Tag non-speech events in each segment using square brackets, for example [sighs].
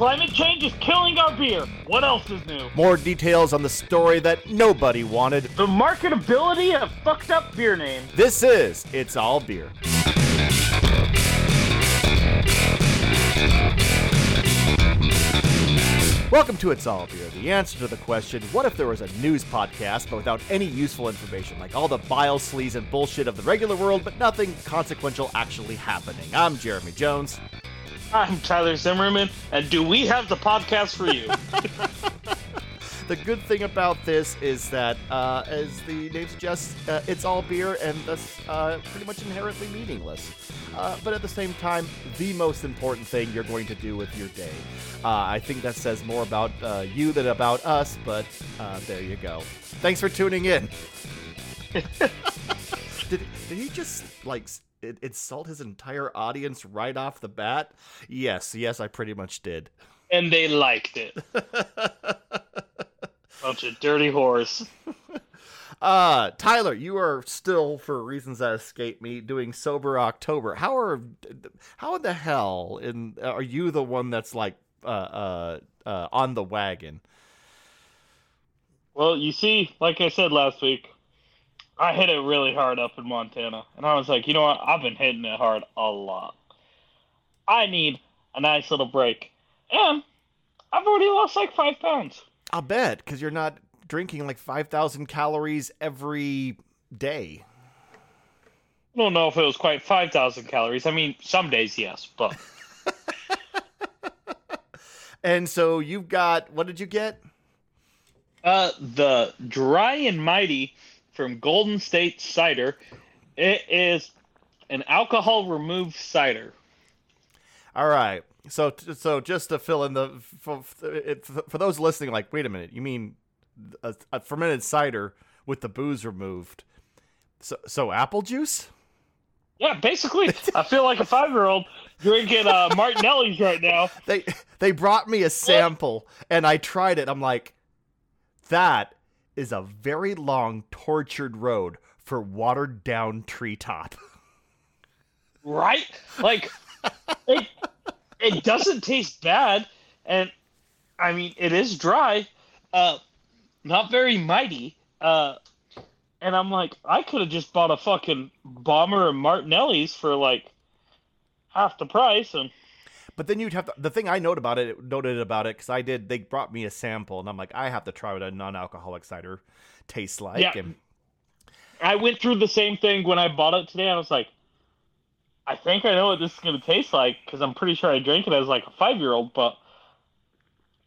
Climate change is killing our beer. What else is new? More details on the story that nobody wanted. The marketability of fucked up beer names. This is It's All Beer. Welcome to It's All Beer, the answer to the question what if there was a news podcast but without any useful information, like all the bile, sleaze, and bullshit of the regular world, but nothing consequential actually happening? I'm Jeremy Jones. I'm Tyler Zimmerman, and do we have the podcast for you? [laughs] The good thing about this is that, uh, as the name suggests, uh, it's all beer and thus uh, pretty much inherently meaningless. Uh, but at the same time, the most important thing you're going to do with your day. Uh, I think that says more about uh, you than about us, but there you go. Thanks for tuning in. [laughs] did, did he just, like, insult his entire audience right off the bat? Yes, yes, I pretty much did. And they liked it. [laughs] Bunch of dirty whores. [laughs] Uh, Tyler, you are still, for reasons that escape me, doing sober October. How are, how in the hell in are you the one that's like uh, uh, uh, on the wagon? Well, you see, like I said last week, I hit it really hard up in Montana, and I was like, you know what? I've been hitting it hard a lot. I need a nice little break, and I've already lost like five pounds. I'll bet because you're not drinking like five thousand calories every day. I don't know if it was quite five thousand calories. I mean, some days yes, but. [laughs] and so you've got what did you get? Uh, the dry and mighty from Golden State Cider. It is an alcohol removed cider. All right. So, so just to fill in the for, for those listening, like, wait a minute, you mean a, a fermented cider with the booze removed? So, so apple juice? Yeah, basically, I feel like a five-year-old drinking uh, [laughs] Martinelli's right now. They they brought me a sample, and I tried it. I'm like, that is a very long, tortured road for watered down Tree Top. [laughs] Right? Like, it, it doesn't taste bad, and I mean it is dry, uh, not very mighty. Uh, and I'm like, I could have just bought a fucking bomber and Martinelli's for like half the price, and. But then you'd have to, the thing I noted about it, noted about it, because I did. They brought me a sample, and I'm like, I have to try what a non-alcoholic cider tastes like. Yeah. And I went through the same thing when I bought it today. I was like, I think I know what this is going to taste like because I'm pretty sure I drank it as like a five year old, but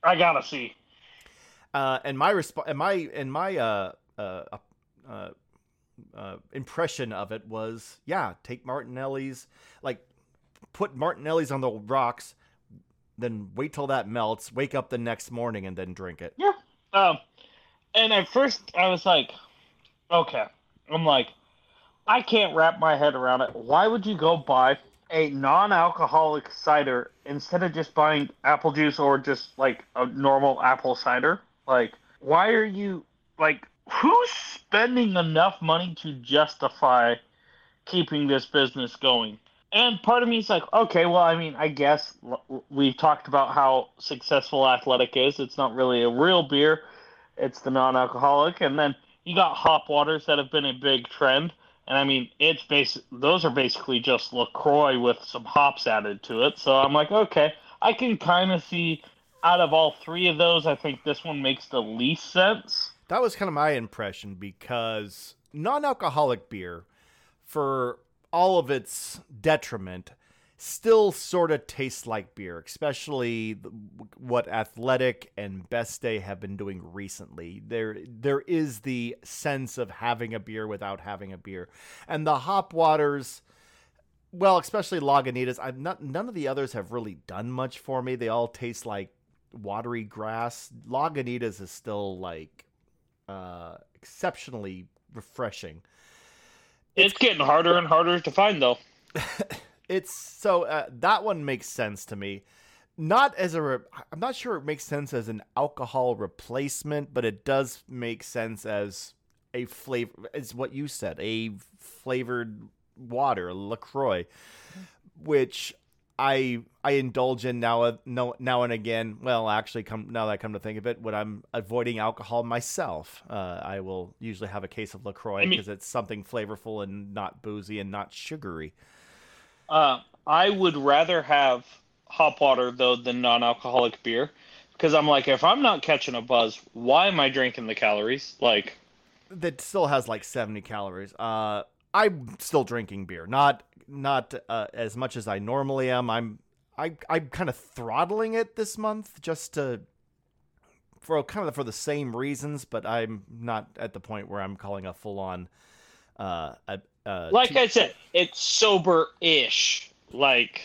I gotta see. Uh, and my resp- and my and my uh, uh, uh, uh, impression of it was, yeah, take Martinelli's, like put Martinelli's on the rocks, then wait till that melts, wake up the next morning, and then drink it. Yeah. Um, and at first I was like, okay, I'm like, I can't wrap my head around it. Why would you go buy a non-alcoholic cider instead of just buying apple juice or just like a normal apple cider? Like, why are you like who's spending enough money to justify keeping this business going? And part of me is like, okay, well, I mean, I guess we've talked about how successful Athletic is. It's not really a real beer; it's the non-alcoholic. And then you got hop waters that have been a big trend and I mean, it's basic. Those are basically just Lacroix with some hops added to it. So I'm like, okay, I can kind of see. Out of all three of those, I think this one makes the least sense. That was kind of my impression because non-alcoholic beer, for all of its detriment, still sort of tastes like beer, especially what Athletic and Best Day have been doing recently. There, there is the sense of having a beer without having a beer, and the hop waters. Well, especially Lagunitas. I've not. None of the others have really done much for me. They all taste like watery grass. Lagunitas is still like uh, exceptionally refreshing. It's, it's getting harder and harder to find, though. [laughs] it's so uh, that one makes sense to me. Not as a, re- I'm not sure it makes sense as an alcohol replacement, but it does make sense as a flavor. As what you said, a flavored water, Lacroix, which I I indulge in now uh, no, now and again. Well, actually, come now that I come to think of it, when I'm avoiding alcohol myself, uh, I will usually have a case of Lacroix I mean- because it's something flavorful and not boozy and not sugary. Uh, I would rather have hop water though than non-alcoholic beer because I'm like, if I'm not catching a buzz, why am I drinking the calories? Like, That still has like 70 calories. Uh, I'm still drinking beer, not not uh, as much as I normally am. I'm I I'm kind of throttling it this month just to for kind of for the same reasons, but I'm not at the point where I'm calling a full on uh, uh like two- I said, it's sober-ish. Like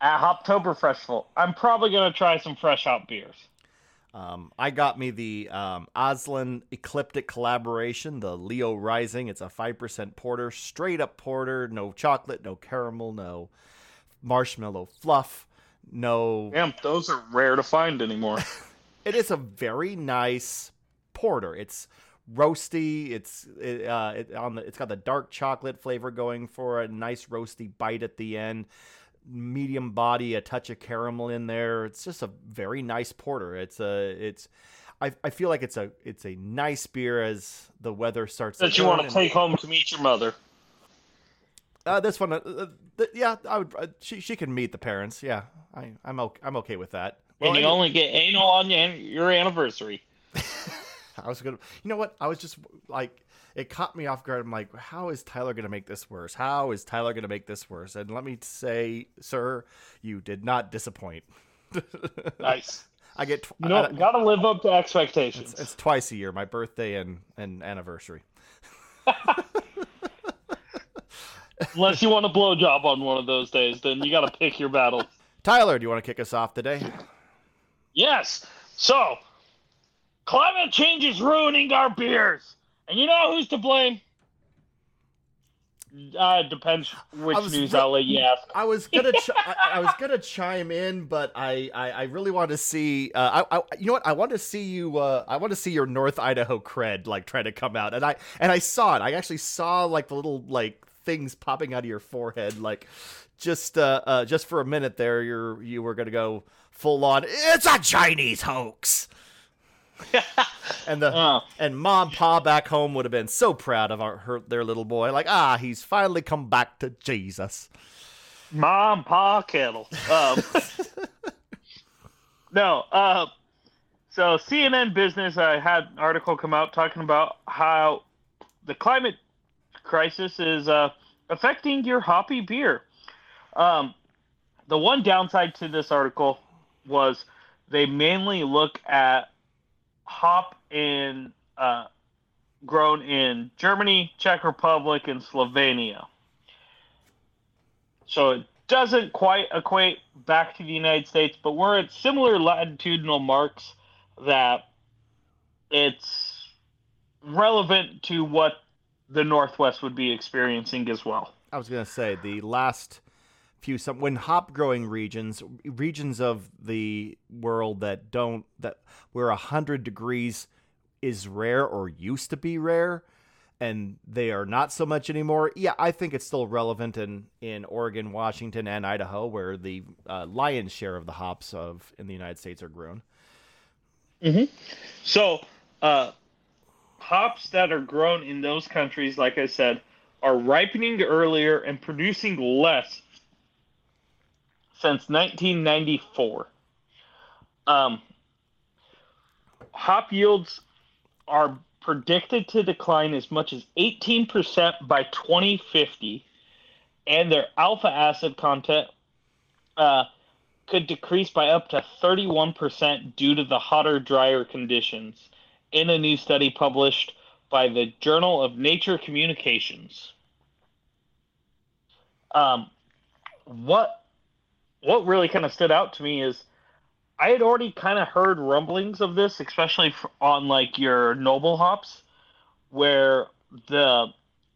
at Hoptober Festival, I'm probably gonna try some fresh hop beers. Um, I got me the um, Oslin Ecliptic collaboration, the Leo Rising. It's a 5% porter, straight up porter, no chocolate, no caramel, no marshmallow fluff, no. Damn, those are rare to find anymore. [laughs] It is a very nice porter. It's roasty. It's it, uh, it, on the. It's got the dark chocolate flavor going for a Nice roasty bite at the end. Medium body, a touch of caramel in there. It's just a very nice porter. It's a. It's. I, I feel like it's a it's a nice beer as the weather starts. that you want to and- take home to meet your mother. Uh, this one, uh, uh, th- yeah, I would. Uh, she she can meet the parents. Yeah, I I'm okay, I'm okay with that. and you only get anal on your, your anniversary. [laughs] I was gonna. You know what? I was just like, it caught me off guard. I'm like, how is Tyler gonna make this worse? How is Tyler gonna make this worse? And let me say, sir, you did not disappoint. [laughs] Nice. I get. Tw- I- gotta live up to expectations. it's, it's twice a year, my birthday and and anniversary. [laughs] Unless you want a blowjob on one of those days, then you gotta pick your battle. Tyler, do you want to kick us off today? Yes. So, climate change is ruining our beers, and you know who's to blame? Uh, it depends which news re- outlet you ask. I was gonna, ch- I, I was gonna chime in, but I, I, I really want to see. Uh, I, I, you know what? I want to see you. Uh, I want to see your North Idaho cred like trying to come out, and I, and I saw it. I actually saw like the little like things popping out of your forehead, like just, uh, uh just for a minute there. You're, you were gonna go full on. It's a Chinese hoax. [laughs] and the Oh. and mom pa back home would have been so proud of our her, their little boy like ah he's finally come back to jesus Mom, pa, kettle. Um, [laughs] no, uh, so CNN Business, I had an article come out talking about how the climate crisis is uh, affecting your hoppy beer. Um, the one downside to this article was they mainly look at hop in uh, grown in Germany, Czech Republic, and Slovenia. So it doesn't quite equate back to the United States, but we're at similar latitudinal marks that it's relevant to what the Northwest would be experiencing as well. I was gonna say the last few some when hop growing regions regions of the world that don't that where a hundred degrees is rare or used to be rare and they are not so much anymore yeah i think it's still relevant in in oregon washington and idaho where the uh, lion's share of the hops of in the united states are grown. So, uh, hops that are grown in those countries, like I said, are ripening earlier and producing less since 1994. Um, hop yields are predicted to decline as much as 18% by 2050, and their alpha acid content uh, could decrease by up to 31% due to the hotter, drier conditions in a new study published by the Journal of Nature Communications. Um, what what really kind of stood out to me is I had already kind of heard rumblings of this, especially on like your noble hops, where the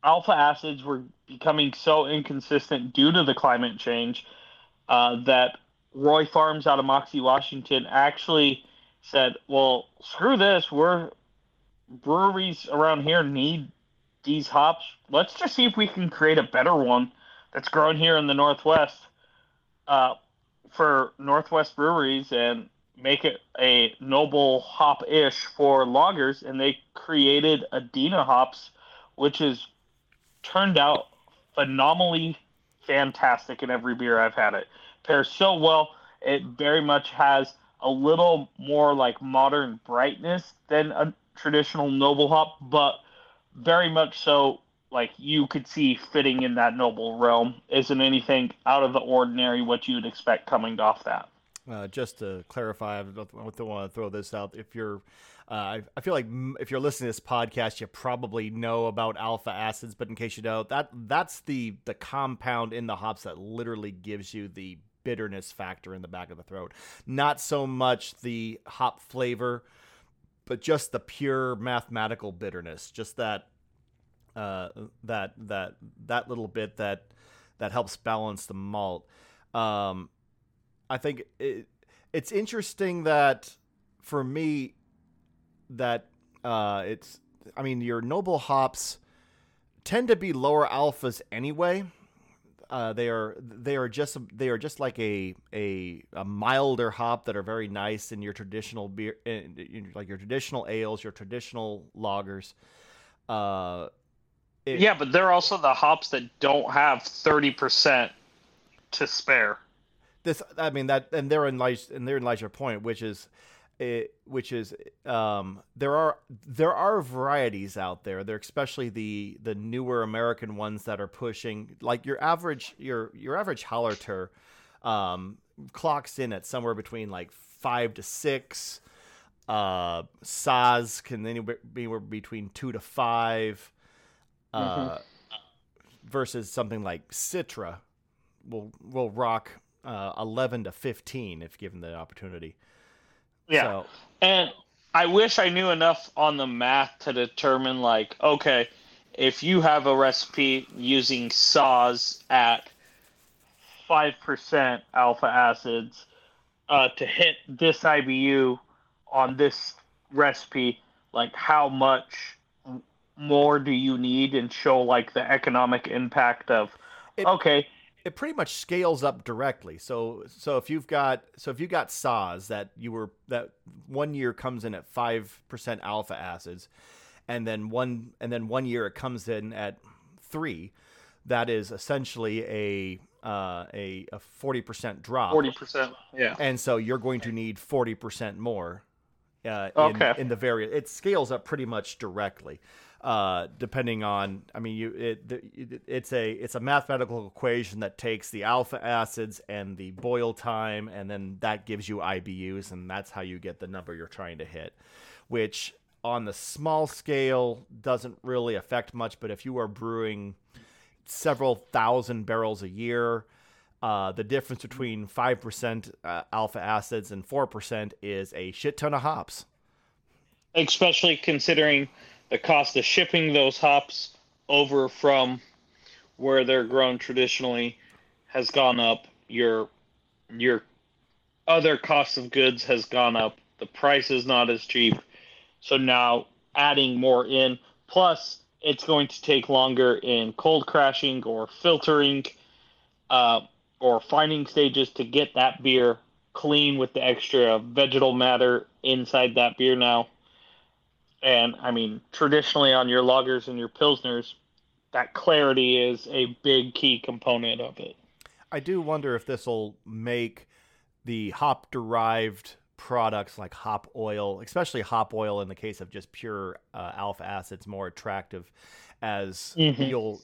alpha acids were becoming so inconsistent due to the climate change uh, that Roy Farms out of Moxee, Washington, actually said, "Well, screw this. We're breweries around here need these hops. Let's just see if we can create a better one that's grown here in the Northwest uh, for Northwest breweries and make it a noble hop ish for loggers, and they created Adeena hops, which has turned out phenomenally fantastic in every beer I've had it. Pairs so well. It very much has a little more like modern brightness than a traditional noble hop, but very much so like you could see fitting in that noble realm. Isn't anything out of the ordinary what you'd expect coming off that. Uh, just to clarify, I don't want to throw this out. If you're, uh, I, feel like if you're listening to this podcast, you probably know about alpha acids. But in case you don't, that that's the the compound in the hops that literally gives you the bitterness factor in the back of the throat. Not so much the hop flavor, but just the pure mathematical bitterness. Just that, uh, that that that little bit that that helps balance the malt. Um, I think it, it's interesting that for me that uh, it's I mean your noble hops tend to be lower alphas anyway. Uh, they are they are just they are just like a, a a milder hop that are very nice in your traditional beer, in, like your traditional ales, your traditional lagers. Uh, it, yeah, but they're also the hops that don't have thirty percent to spare this I mean that and therein lies and therein lies your point, which is it, which is um, there are there are varieties out there. They're especially the the newer American ones that are pushing like your average your your average Hallertau um, clocks in at somewhere between like five to six. Uh, Saaz can anywhere anywhere between two to five. Uh, mm-hmm. versus something like Citra will will rock uh, 11 to 15 if given the opportunity. Yeah. So, and I wish I knew enough on the math to determine, like, okay, if you have a recipe using Saaz at 5% alpha acids uh, to hit this IBU on this recipe, like, how much more do you need and show, like, the economic impact of, it, okay, it pretty much scales up directly. So so if you've got so if you got Saaz that you were that one year comes in at five percent alpha acids, and then one and then one year it comes in at three, that is essentially a uh, a a forty percent drop. Forty percent, yeah. And so you're going to need forty percent more. Uh, okay. In, in the various, it scales up pretty much directly uh, depending on I mean you it, it's a it's a mathematical equation that takes the alpha acids and the boil time and then that gives you IBUs and that's how you get the number you're trying to hit which on the small scale doesn't really affect much but if you are brewing several thousand barrels a year uh, the difference between 5% uh, alpha acids and 4% is a shit ton of hops. Especially considering the cost of shipping those hops over from where they're grown traditionally has gone up. Your your other cost of goods has gone up. The price is not as cheap. So now adding more in, plus it's going to take longer in cold crashing or filtering uh, or finding stages to get that beer clean with the extra vegetal matter inside that beer now. And I mean, traditionally on your lagers and your pilsners, that clarity is a big key component of it. I do wonder if this will make the hop derived products like hop oil, especially hop oil in the case of just pure uh, alpha acids, more attractive as mm-hmm. you'll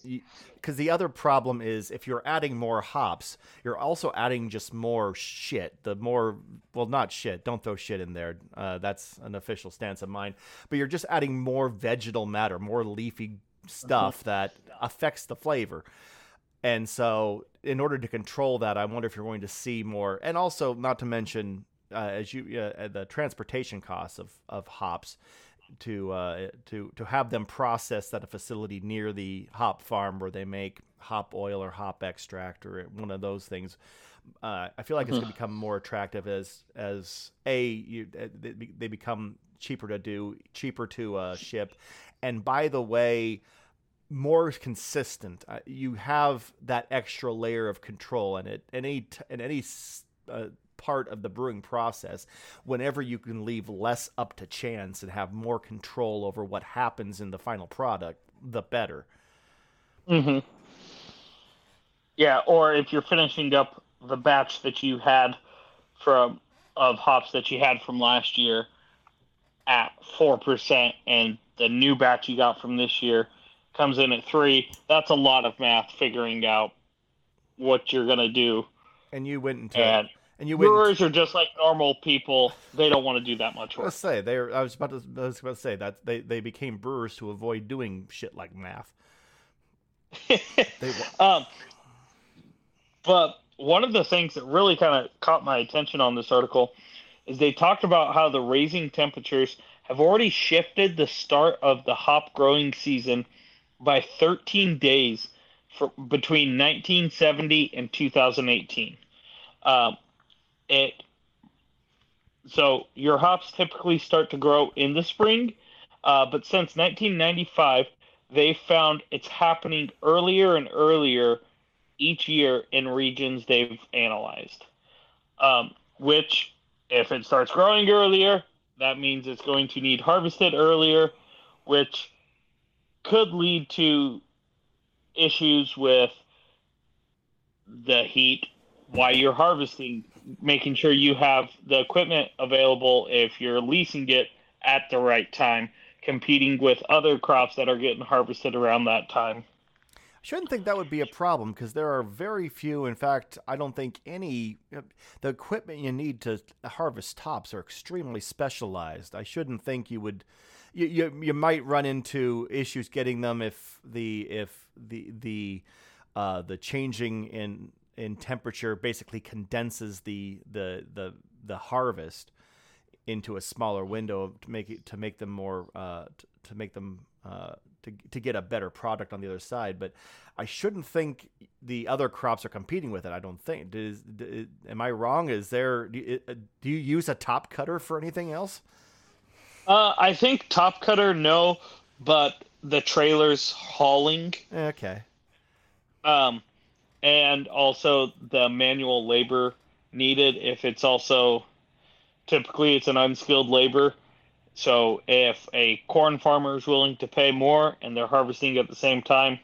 because the other problem is if you're adding more hops you're also adding just more shit. The more well not shit don't throw shit in there. Uh, that's an official stance of mine. But you're just adding more vegetal matter more leafy stuff mm-hmm. that affects the flavor. And so in order to control that i wonder if you're going to see more. And also not to mention uh, as you uh, the transportation costs of of hops to uh, to to have them processed at a facility near the hop farm where they make hop oil or hop extract or one of those things. Uh, I feel like it's going to become more attractive as as a you, uh, they, become cheaper to do, cheaper to uh, ship, and by the way, more consistent. Uh, you have that extra layer of control in it. Any t- in any uh, part of the brewing process, whenever you can leave less up to chance and have more control over what happens in the final product, the better. Mm-hmm. Yeah, or if you're finishing up the batch that you had from of hops that you had from last year at four percent, and the new batch you got from this year comes in at three. That's a lot of math figuring out what you're gonna do. And you went into and and you brewers are just like normal people. They don't want to do that much work. Let's say they. I was about to. I was about to say that they they became brewers to avoid doing shit like math. [laughs] they, um, but one of the things that really kind of caught my attention on this article is they talked about how the raising temperatures have already shifted the start of the hop growing season by 13 days for between 1970 and 2018. Um, it so your hops typically start to grow in the spring, uh, but since 1995, they found it's happening earlier and earlier each year in regions they've analyzed. Um, which, if it starts growing earlier, that means it's going to need harvested earlier, which could lead to issues with the heat while you're harvesting, making sure you have the equipment available if you're leasing it at the right time, competing with other crops that are getting harvested around that time. I shouldn't think that would be a problem because there are very few. In fact, I don't think any. The equipment you need to harvest tops are extremely specialized. I shouldn't think you would. You, you, you might run into issues getting them if the if the the uh, the changing in in temperature basically condenses the the the the harvest into a smaller window to make it to make them more uh, to, to make them uh, to to get a better product on the other side. But I shouldn't think the other crops are competing with it. I don't think. Does, does, am I wrong? Is there do you, uh, do you use a top cutter for anything else? Uh, I think top cutter no, but the trailers hauling. Okay. Um, and also the manual labor needed if it's also typically it's an unskilled labor. So if a corn farmer is willing to pay more and they're harvesting at the same time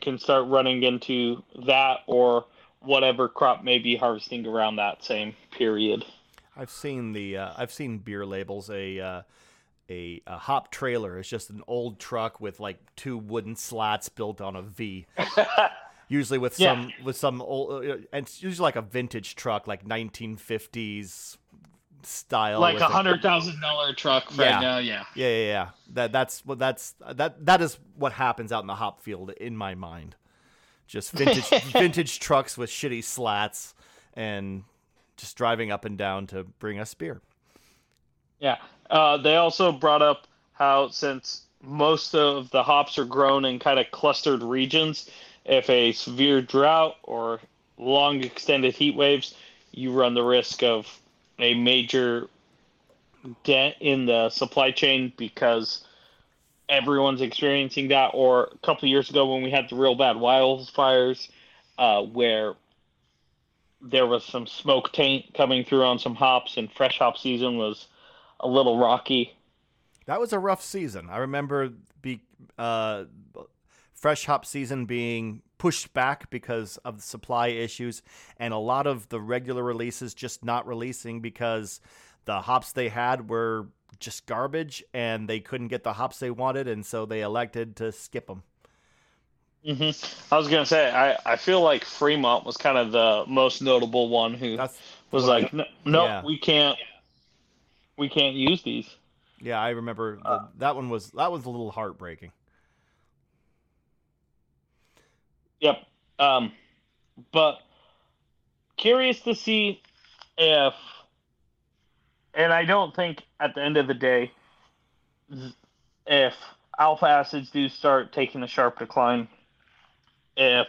can start running into that or whatever crop may be harvesting around that same period. I've seen the uh, i've seen beer labels a uh, a, a hop trailer is just an old truck with like two wooden slats built on a V. [laughs] usually with yeah. some with some old, uh, and it's usually like a vintage truck, like 1950s style, like a hundred thousand dollar truck right yeah. now. Yeah, yeah, yeah, yeah. That that's what that's that that is what happens out in the hop field in my mind. Just [laughs] vintage vintage trucks with shitty slats and just driving up and down to bring us beer. Yeah, uh, they also brought up how since most of the hops are grown in kind of clustered regions, if a severe drought or long extended heat waves, you run the risk of a major dent in the supply chain because everyone's experiencing that. Or a couple years ago when we had the real bad wildfires, uh, where there was some smoke taint coming through on some hops, and fresh hop season was a little rocky. That was a rough season. I remember be uh, fresh hop season being pushed back because of the supply issues, and a lot of the regular releases just not releasing because the hops they had were just garbage, and they couldn't get the hops they wanted, and so they elected to skip them. Mm-hmm. I was gonna say I, I feel like Fremont was kind of the most notable one who That's was like no, no yeah. we can't we can't use these. Yeah, I remember the, uh, that one was that was a little heartbreaking. Yep. Um, but curious to see if, and I don't think at the end of the day, if alpha acids do start taking a sharp decline, if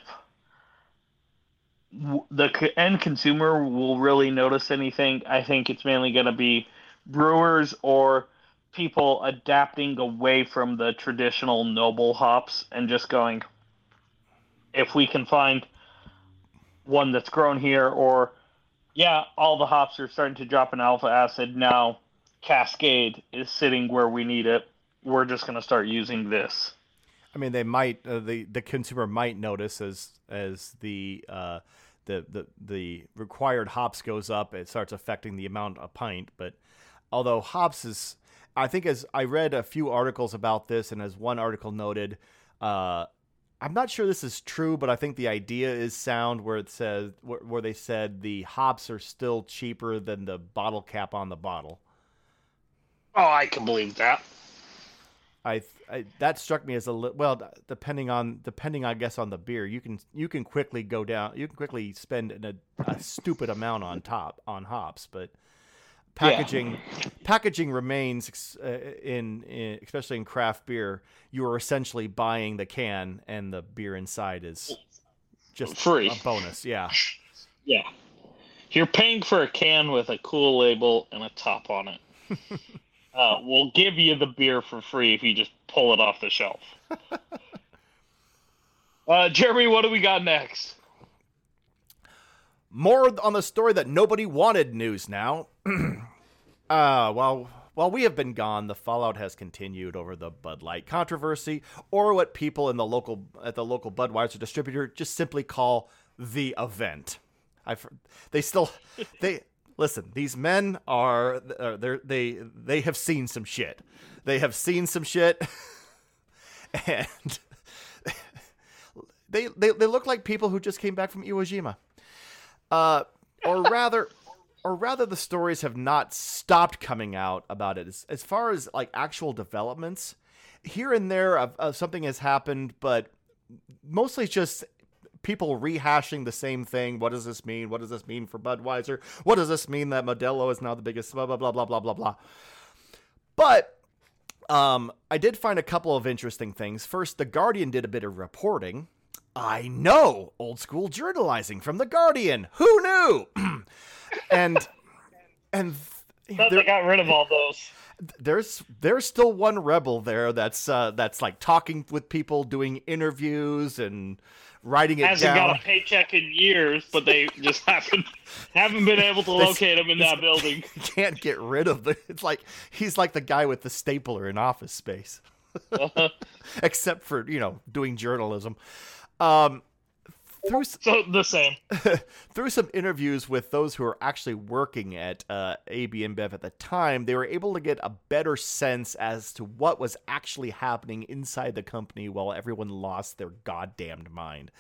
the end consumer will really notice anything, I think it's mainly going to be brewers or people adapting away from the traditional noble hops and just going, if we can find one that's grown here, or yeah, all the hops are starting to drop in alpha acid now. Cascade is sitting where we need it. We're just going to start using this. I mean, they might uh, the the consumer might notice as as the uh, the the the required hops goes up, it starts affecting the amount a pint. But although hops is, I think as I read a few articles about this, and as one article noted, uh, I'm not sure this is true, but I think the idea is sound. Where it says where, where they said the hops are still cheaper than the bottle cap on the bottle. Oh, I can believe that. I, I, that struck me as a li- well depending on depending I guess on the beer you can you can quickly go down you can quickly spend an, a, a stupid amount on top on hops but packaging yeah. packaging remains uh, in, in, especially in craft beer you are essentially buying the can and the beer inside is just free a bonus yeah yeah you're paying for a can with a cool label and a top on it [laughs] uh, we'll give you the beer for free if you just pull it off the shelf. [laughs] uh, Jeremy, what do we got next? More on the story that nobody wanted news now. [clears throat] uh, well, while we have been gone, the fallout has continued over the Bud Light controversy, or what people in the local at the local Budweiser distributor just simply call the event. I've they still [laughs] they listen, these men are uh, they they they have seen some shit. They have seen some shit, [laughs] and [laughs] they, they they look like people who just came back from Iwo Jima, uh, or rather. Or rather, the stories have not stopped coming out about it. As, as far as like actual developments, here and there, uh, uh, something has happened, but mostly just people rehashing the same thing. What does this mean? What does this mean for Budweiser? What does this mean that Modelo is now the biggest? Blah blah blah blah blah blah blah. But um, I did find a couple of interesting things. First, the Guardian did a bit of reporting. I know old school journalizing from the Guardian. Who knew? [clears throat] and and they got rid of all those there's there's still one rebel there that's uh, that's like talking with people, doing interviews, and writing it Hasn't down. got a paycheck in years, but they just haven't haven't been able to locate him in that building. [laughs] Can't get rid of the. It's like he's like the guy with the stapler in Office Space, uh-huh. [laughs] except for you know doing journalism. Um, through so the same [laughs] through some interviews with those who are actually working at uh, AB InBev at the time, they were able to get a better sense as to what was actually happening inside the company while everyone lost their goddamned mind.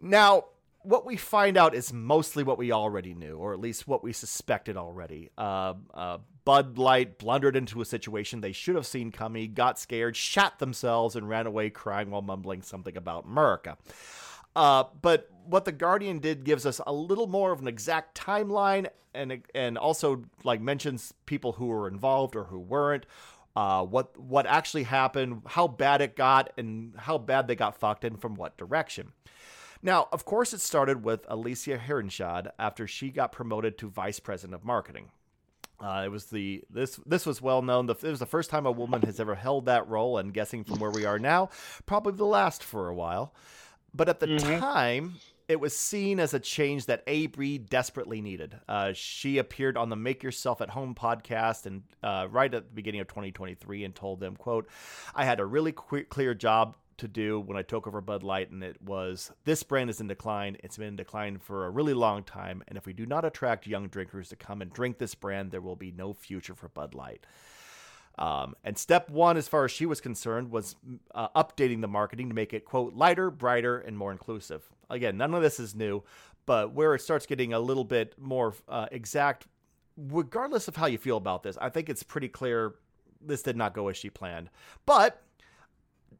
Now, what we find out is mostly what we already knew, or at least what we suspected already. Uh, uh, Bud Light blundered into a situation they should have seen coming, got scared, shat themselves, and ran away crying while mumbling something about America. Uh, but what the Guardian did gives us a little more of an exact timeline, and and also like mentions people who were involved or who weren't. Uh, what what actually happened, how bad it got, and how bad they got fucked, and from what direction. Now, of course, it started with Alicia Heinerscheid after she got promoted to vice president of marketing. Uh, it was the this this was well known. The, it was the first time a woman has ever held that role, and guessing from where we are now, probably the last for a while. But at the mm-hmm. time, it was seen as a change that AB desperately needed. Uh, she appeared on the Make Yourself at Home podcast and uh, right at the beginning of 2023 and told them, "quote I had a really qu- clear job to do when I took over Bud Light, and it was this brand is in decline. It's been in decline for a really long time, and if we do not attract young drinkers to come and drink this brand, there will be no future for Bud Light." Um, and step one, as far as she was concerned, was uh, updating the marketing to make it, quote, lighter, brighter, and more inclusive. Again, none of this is new, but where it starts getting a little bit more uh, exact, regardless of how you feel about this, I think it's pretty clear this did not go as she planned. But,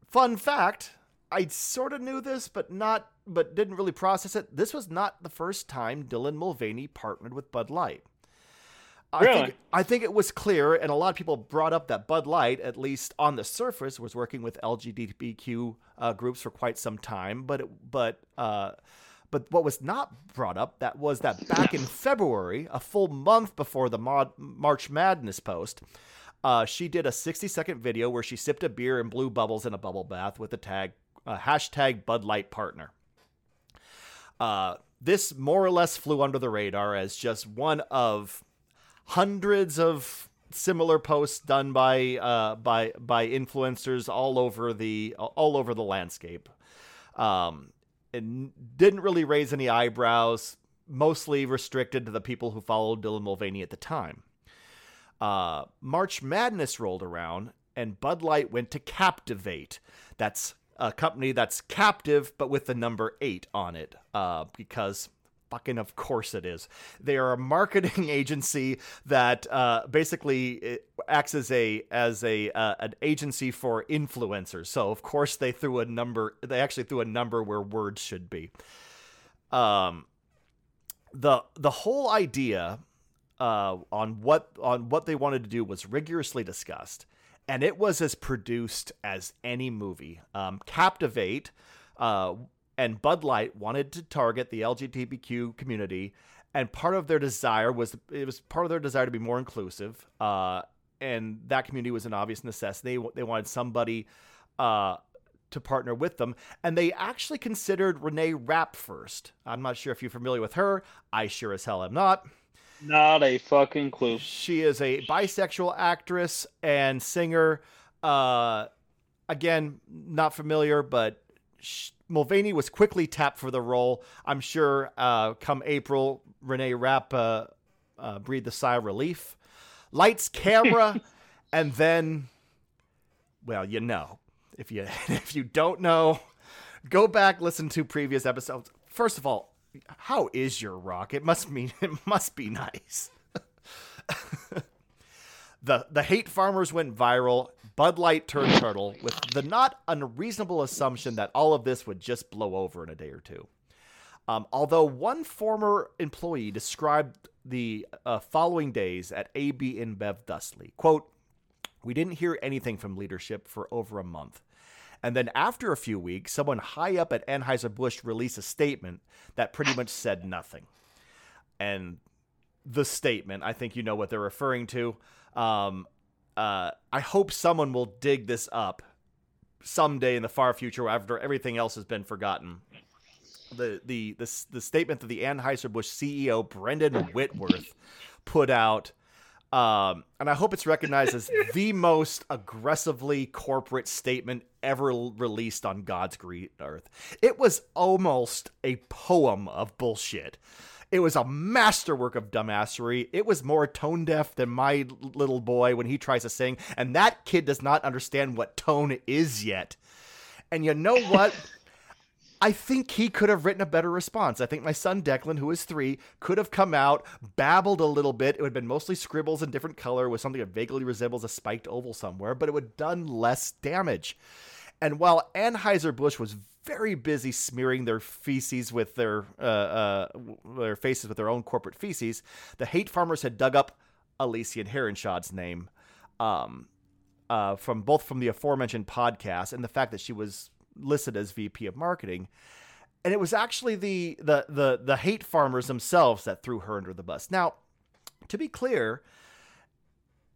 fun fact, I sort of knew this, but not, but didn't really process it. This was not the first time Dylan Mulvaney partnered with Bud Light. I really? think I think it was clear, and a lot of people brought up that Bud Light, at least on the surface, was working with LGBTQ uh, groups for quite some time. But it, but uh, but what was not brought up that was that back in [coughs] February, a full month before the Mod- March Madness post, Uh, she did a 60 second video where she sipped a beer and blew bubbles in a bubble bath with the tag uh, hashtag Bud Light partner. Uh, this more or less flew under the radar as just one of hundreds of similar posts done by uh, by by influencers all over the all over the landscape. Um, and didn't really raise any eyebrows. Mostly restricted to the people who followed Dylan Mulvaney at the time. Uh, March Madness rolled around, and Bud Light went to Captiv8. That's a company that's captive, but with the number eight on it, uh, because fucking of course it is. They are a marketing [laughs] agency that uh, basically acts as a as a uh, an agency for influencers. So of course they threw a number. They actually threw a number where words should be. Um, the the whole idea uh, on what on what they wanted to do was rigorously discussed and it was as produced as any movie. Um, Captiv8 uh, and Bud Light wanted to target the LGBTQ community, and part of their desire was it was part of their desire to be more inclusive. Uh, and that community was an obvious necessity. They, they wanted somebody uh, to partner with them, and they actually considered Renee Rapp first. I'm not sure if you're familiar with her. I sure as hell am not. Not a fucking clue. She is a bisexual actress and singer. Uh, again, not familiar, but Mulvaney was quickly tapped for the role. I'm sure uh, come April, Renee Rapp uh, uh, breathed a sigh of relief. Lights, camera, [laughs] and then, well, you know, if you [laughs] if you don't know, go back listen to previous episodes. First of all, how is your rock? It must mean [laughs] it must be nice. the the hate farmers went viral. Bud Light turned turtle with the not unreasonable assumption that all of this would just blow over in a day or two. Um, although one former employee described the uh, following days at AB InBev thusly, quote, we didn't hear anything from leadership for over a month. And then after a few weeks, someone high up at Anheuser-Busch released a statement that pretty much said nothing. And the statement, I think you know what they're referring to. Um, uh, I hope someone will dig this up someday in the far future after everything else has been forgotten. The the the, the statement that the Anheuser-Busch CEO Brendan Whitworth put out um, and I hope it's recognized as [laughs] the most aggressively corporate statement ever released on God's green earth. It was almost a poem of bullshit. It was a masterwork of dumbassery. It was more tone deaf than my little boy when he tries to sing, and that kid does not understand what tone is yet. And you know [laughs] what? I think he could have written a better response. I think my son Declan, who is three, could have come out, babbled a little bit. It would have been mostly scribbles in different color with something that vaguely resembles a spiked oval somewhere, but it would have done less damage. And while Anheuser-Busch was very busy smearing their feces with their uh, uh, their faces with their own corporate feces, the hate farmers had dug up Alissa Heinerscheid's name um, uh, from both from the aforementioned podcast and the fact that she was listed as VP of marketing. And it was actually the the the the hate farmers themselves that threw her under the bus. Now, to be clear,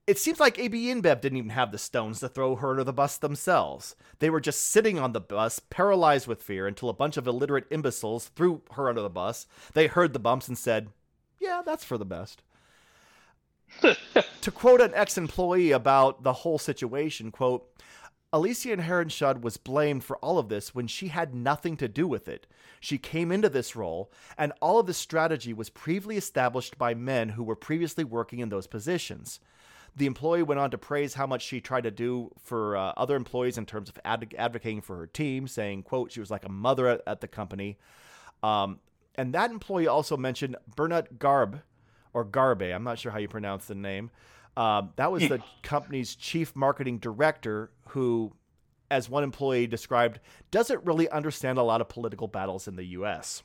it seems like AB InBev didn't even have the stones to throw her under the bus themselves. They were just sitting on the bus, paralyzed with fear, until a bunch of illiterate imbeciles threw her under the bus. They heard the bumps and said, Yeah, that's for the best. [laughs] to quote an ex-employee about the whole situation, quote, Alissa Heinerscheid was blamed for all of this when she had nothing to do with it. She came into this role, and all of this strategy was previously established by men who were previously working in those positions. The employee went on to praise how much she tried to do for uh, other employees in terms of ad- advocating for her team, saying, "quote She was like a mother at, at the company." Um, and that employee also mentioned Bernard Garb, or Garbe. I'm not sure how you pronounce the name. Um, that was the [laughs] company's chief marketing director, who, as one employee described, doesn't really understand a lot of political battles in the U.S.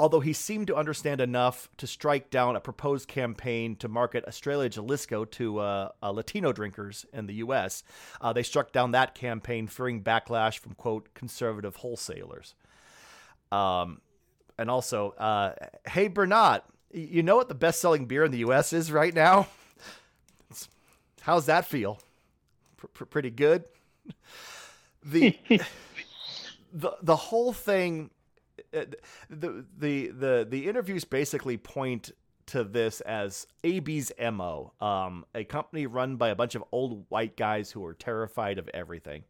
Although he seemed to understand enough to strike down a proposed campaign to market Estrella Jalisco to uh, uh, Latino drinkers in the U.S., uh, they struck down that campaign, fearing backlash from quote conservative wholesalers. Um, and also, uh, hey Bernard, you know what the best-selling beer in the U.S. is right now? How's that feel? P- pretty good. The [laughs] the the whole thing the the the the interviews basically point to this as AB's MO, um, a company run by a bunch of old white guys who are terrified of everything.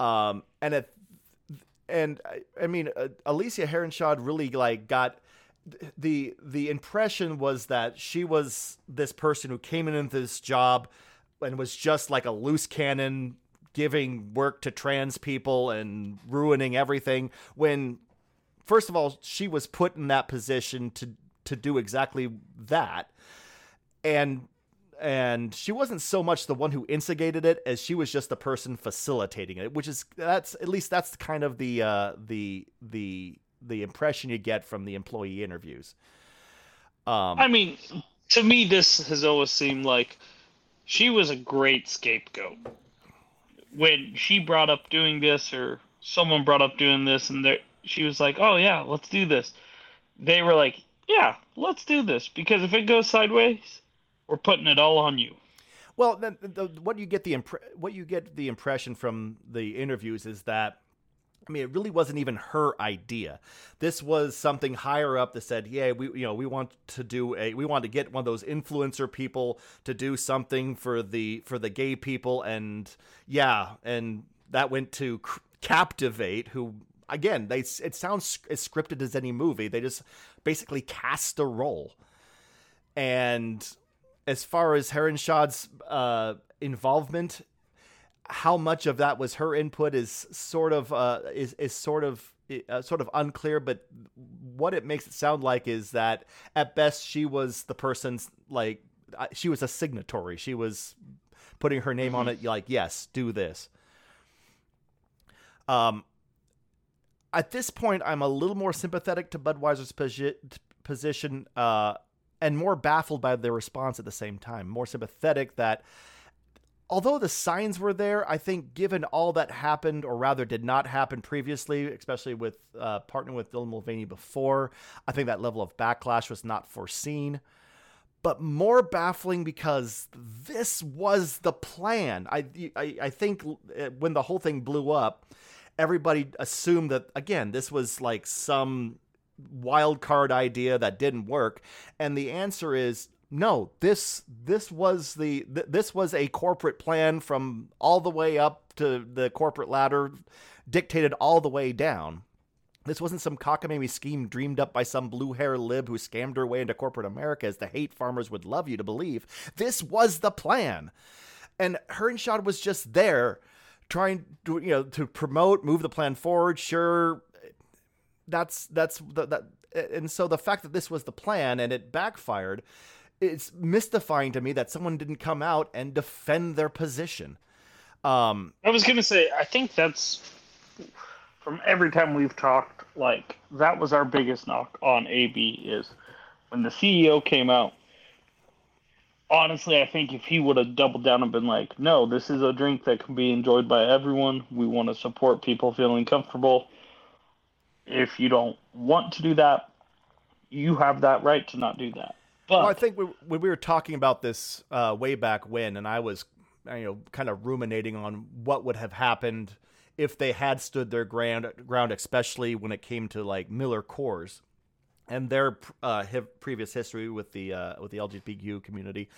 Um, and it, and I mean, uh, Alicia Heinerscheid really like got the the impression was that she was this person who came into this job and was just like a loose cannon giving work to trans people and ruining everything when first of all she was put in that position to to do exactly that. And and she wasn't so much the one who instigated it as she was just the person facilitating it which is that's at least that's kind of the uh the the the impression you get from the employee interviews. Um i mean to me this has always seemed like she was a great scapegoat. When she brought up doing this or someone brought up doing this and she was like oh yeah let's do this they were like yeah let's do this because if it goes sideways we're putting it all on you. Well, the, the, what you get the impre- what you get the impression from the interviews is that I mean, it really wasn't even her idea. This was something higher up that said, "Yeah, we you know we want to do a we want to get one of those influencer people to do something for the for the gay people," and yeah, and that went to Captiv8, who again they it sounds as scripted as any movie. They just basically cast a role, and as far as Heinerscheid's uh, involvement, how much of that was her input is sort of uh, is is sort of uh, sort of unclear. But what it makes it sound like is that at best she was the person's like uh, she was a signatory. She was putting her name on mm-hmm. it. Like yes, do this. Um, at this point, I'm a little more sympathetic to Budweiser's posi- position. Uh, and more baffled by their response at the same time, more sympathetic that although the signs were there, I think given all that happened, or rather did not happen previously, especially with uh, partnering with Dylan Mulvaney before, I think that level of backlash was not foreseen. But more baffling because this was the plan. I, I, I think uh, when the whole thing blew up, everybody assumed that, again, this was like some wild card idea that didn't work and the answer is no this this was the th- this was a corporate plan from all the way up to the corporate ladder dictated all the way down this wasn't some cockamamie scheme dreamed up by some blue hair lib who scammed her way into corporate America as the hate farmers would love you to believe. This was the plan. And Heinerscheid was just there trying to, you know, to promote, move the plan forward. Sure, that's that's the, that and so the fact that this was the plan and it backfired it's mystifying to me that someone didn't come out and defend their position um, i was going to say i think that's from every time we've talked like that was our biggest knock on ab is when the ceo came out honestly i think if he would have doubled down and been like no this is a drink that can be enjoyed by everyone. We want to support people feeling comfortable. If you don't want to do that, you have that right to not do that. But well, I think we, when we were talking about this uh, way back when, and I was, you know, kind of ruminating on what would have happened if they had stood their ground, ground, especially when it came to like Miller Coors and their uh, previous history with the uh, with the LGBTQ community.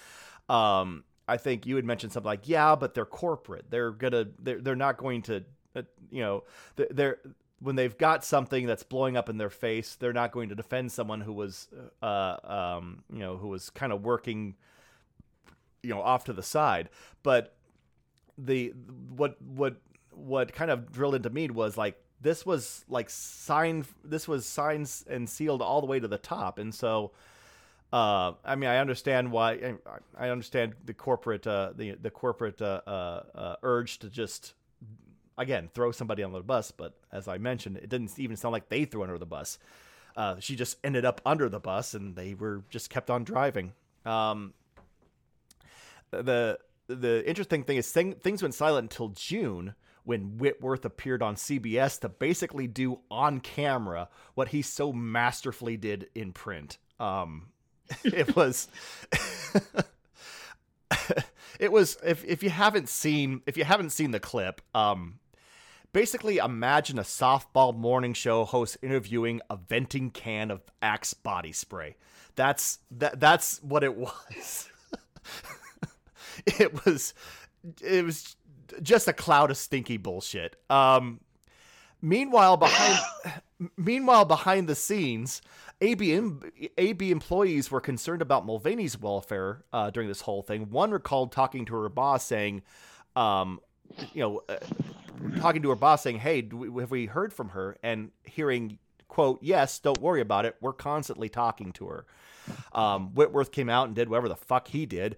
Um, I think you had mentioned something like, yeah, but they're corporate. They're gonna, they're, they're not going to, uh, you know, they're when they've got something that's blowing up in their face, they're not going to defend someone who was, uh, um, you know, who was kind of working, you know, off to the side. But the what what what kind of drilled into me was like this was like signed. This was signed and sealed all the way to the top, and so. Uh, I mean, I understand why. I understand the corporate, uh, the the corporate uh, uh, uh urge to just again throw somebody under the bus, but as I mentioned, it didn't even sound like they threw under the bus. Uh, she just ended up under the bus, and they were just kept on driving. Um, the the interesting thing is thing, things went silent until June when Whitworth appeared on CBS to basically do on camera what he so masterfully did in print. Um, [laughs] it was [laughs] it was if if you haven't seen if you haven't seen the clip, um, basically imagine a softball morning show host interviewing a venting can of Axe body spray. That's that that's what it was. [laughs] it was it was just a cloud of stinky bullshit. Um, meanwhile, behind [coughs] meanwhile behind the scenes, AB AB employees were concerned about Mulvaney's welfare uh, during this whole thing. One recalled talking to her boss saying, um, you know, uh, talking to her boss saying, "Hey, we, have we heard from her?" And hearing quote, "Yes, don't worry about it. We're constantly talking to her." Um, Whitworth came out and did whatever the fuck he did,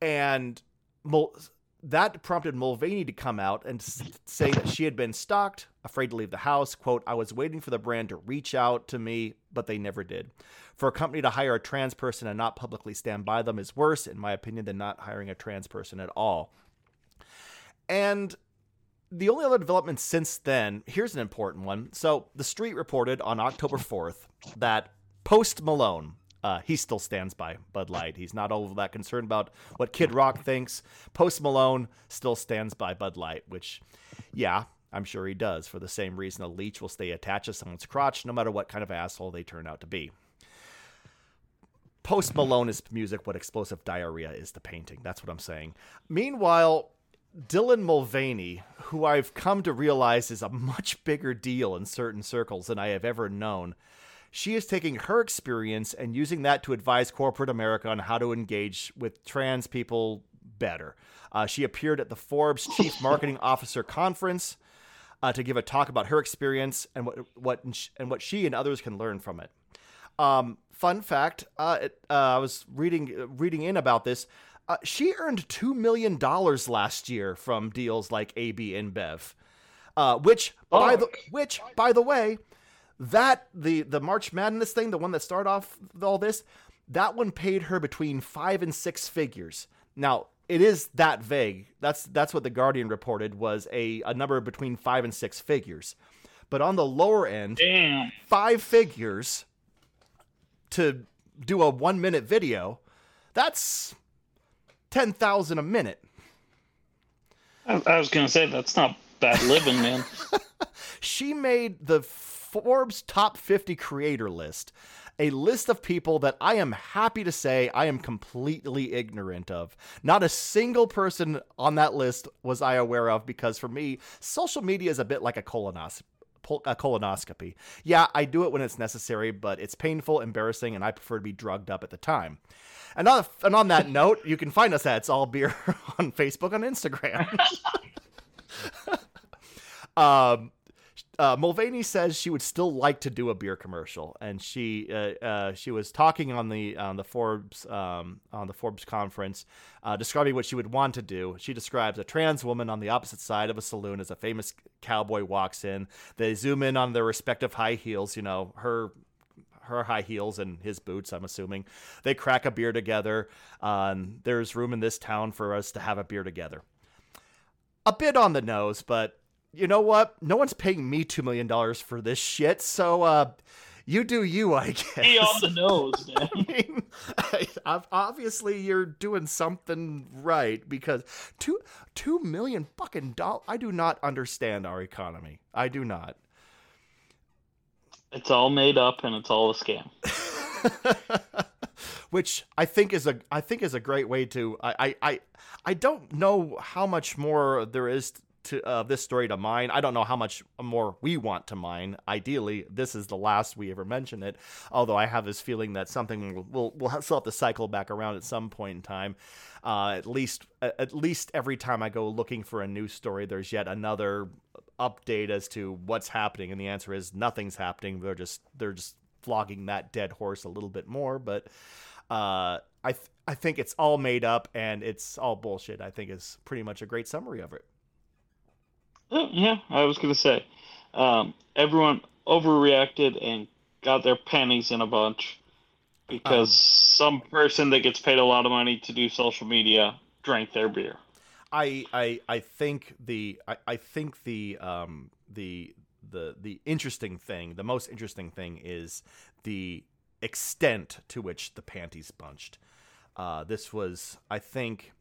and Mul- that prompted Mulvaney to come out and say that she had been stalked, afraid to leave the house. Quote, I was waiting for the brand to reach out to me, but they never did. For a company to hire a trans person and not publicly stand by them is worse, in my opinion, than not hiring a trans person at all. And the only other development since then, here's an important one. So, The Street reported on October 4th that Post Malone, uh, he still stands by Bud Light. He's not all that concerned about what Kid Rock thinks. Post Malone still stands by Bud Light, which, yeah, I'm sure he does for the same reason a leech will stay attached to someone's crotch no matter what kind of asshole they turn out to be. Post Malone is music what explosive diarrhea is to painting. That's what I'm saying. Meanwhile, Dylan Mulvaney, who I've come to realize is a much bigger deal in certain circles than I have ever known, she is taking her experience and using that to advise corporate America on how to engage with trans people better. Uh, she appeared at the Forbes Chief [laughs] Marketing Officer Conference uh, to give a talk about her experience and what what and what she and others can learn from it. Um, fun fact: uh, it, uh, I was reading reading in about this. Uh, she earned two million dollars last year from deals like AB InBev, uh, which oh. by the which by the way, that the the March Madness thing, the one that started off all this, that one paid her between five and six figures. Now it is that vague. That's that's what the Guardian reported was a, a number between five and six figures. But on the lower end, Damn. five figures to do a one minute video, that's ten thousand a minute. I, I was gonna say that's not bad living, man. [laughs] she made the Forbes top 50 creator list, a list of people that I am happy to say I am completely ignorant of. Not a single person on that list was I aware of because for me, social media is a bit like a colonoscopy a colonoscopy. Yeah, I do it when it's necessary, but it's painful, embarrassing, and I prefer to be drugged up at the time. And on, and on that note, you can find us at It's All Beer [laughs] on Facebook and Instagram. [laughs] um, uh, Mulvaney says she would still like to do a beer commercial, and she uh, uh, she was talking on the on the Forbes um, on the Forbes conference, uh, describing what she would want to do. She describes a trans woman on the opposite side of a saloon as a famous cowboy walks in. They zoom in on their respective high heels. You know her her high heels and his boots. I'm assuming they crack a beer together. Um, there's room in this town for us to have a beer together. A bit on the nose, but you know what? No one's paying me two million dollars for this shit, so uh, you do you, I guess. Hey, on the nose, [laughs] man. I mean, obviously you're doing something right because two two million fucking dollars. I do not understand our economy. I do not. It's all made up and it's all a scam. [laughs] Which I think is a I think is a great way to I I I don't know how much more there is to uh, this story to mine. I don't know how much more we want to mine. Ideally, this is the last we ever mention it. Although I have this feeling that something will will we'll still have to cycle back around at some point in time. Uh, at least at least every time I go looking for a new story, there's yet another update as to what's happening, and the answer is nothing's happening. They're just they're just flogging that dead horse a little bit more, but. Uh, I th- I think it's all made up and it's all bullshit. I think is pretty much a great summary of it. Oh, yeah, I was gonna say, um, everyone overreacted and got their panties in a bunch because um, some person that gets paid a lot of money to do social media drank their beer. I I, I think the I, I think the um the the the interesting thing, the most interesting thing is the extent to which the panties bunched. Uh, this was, I think,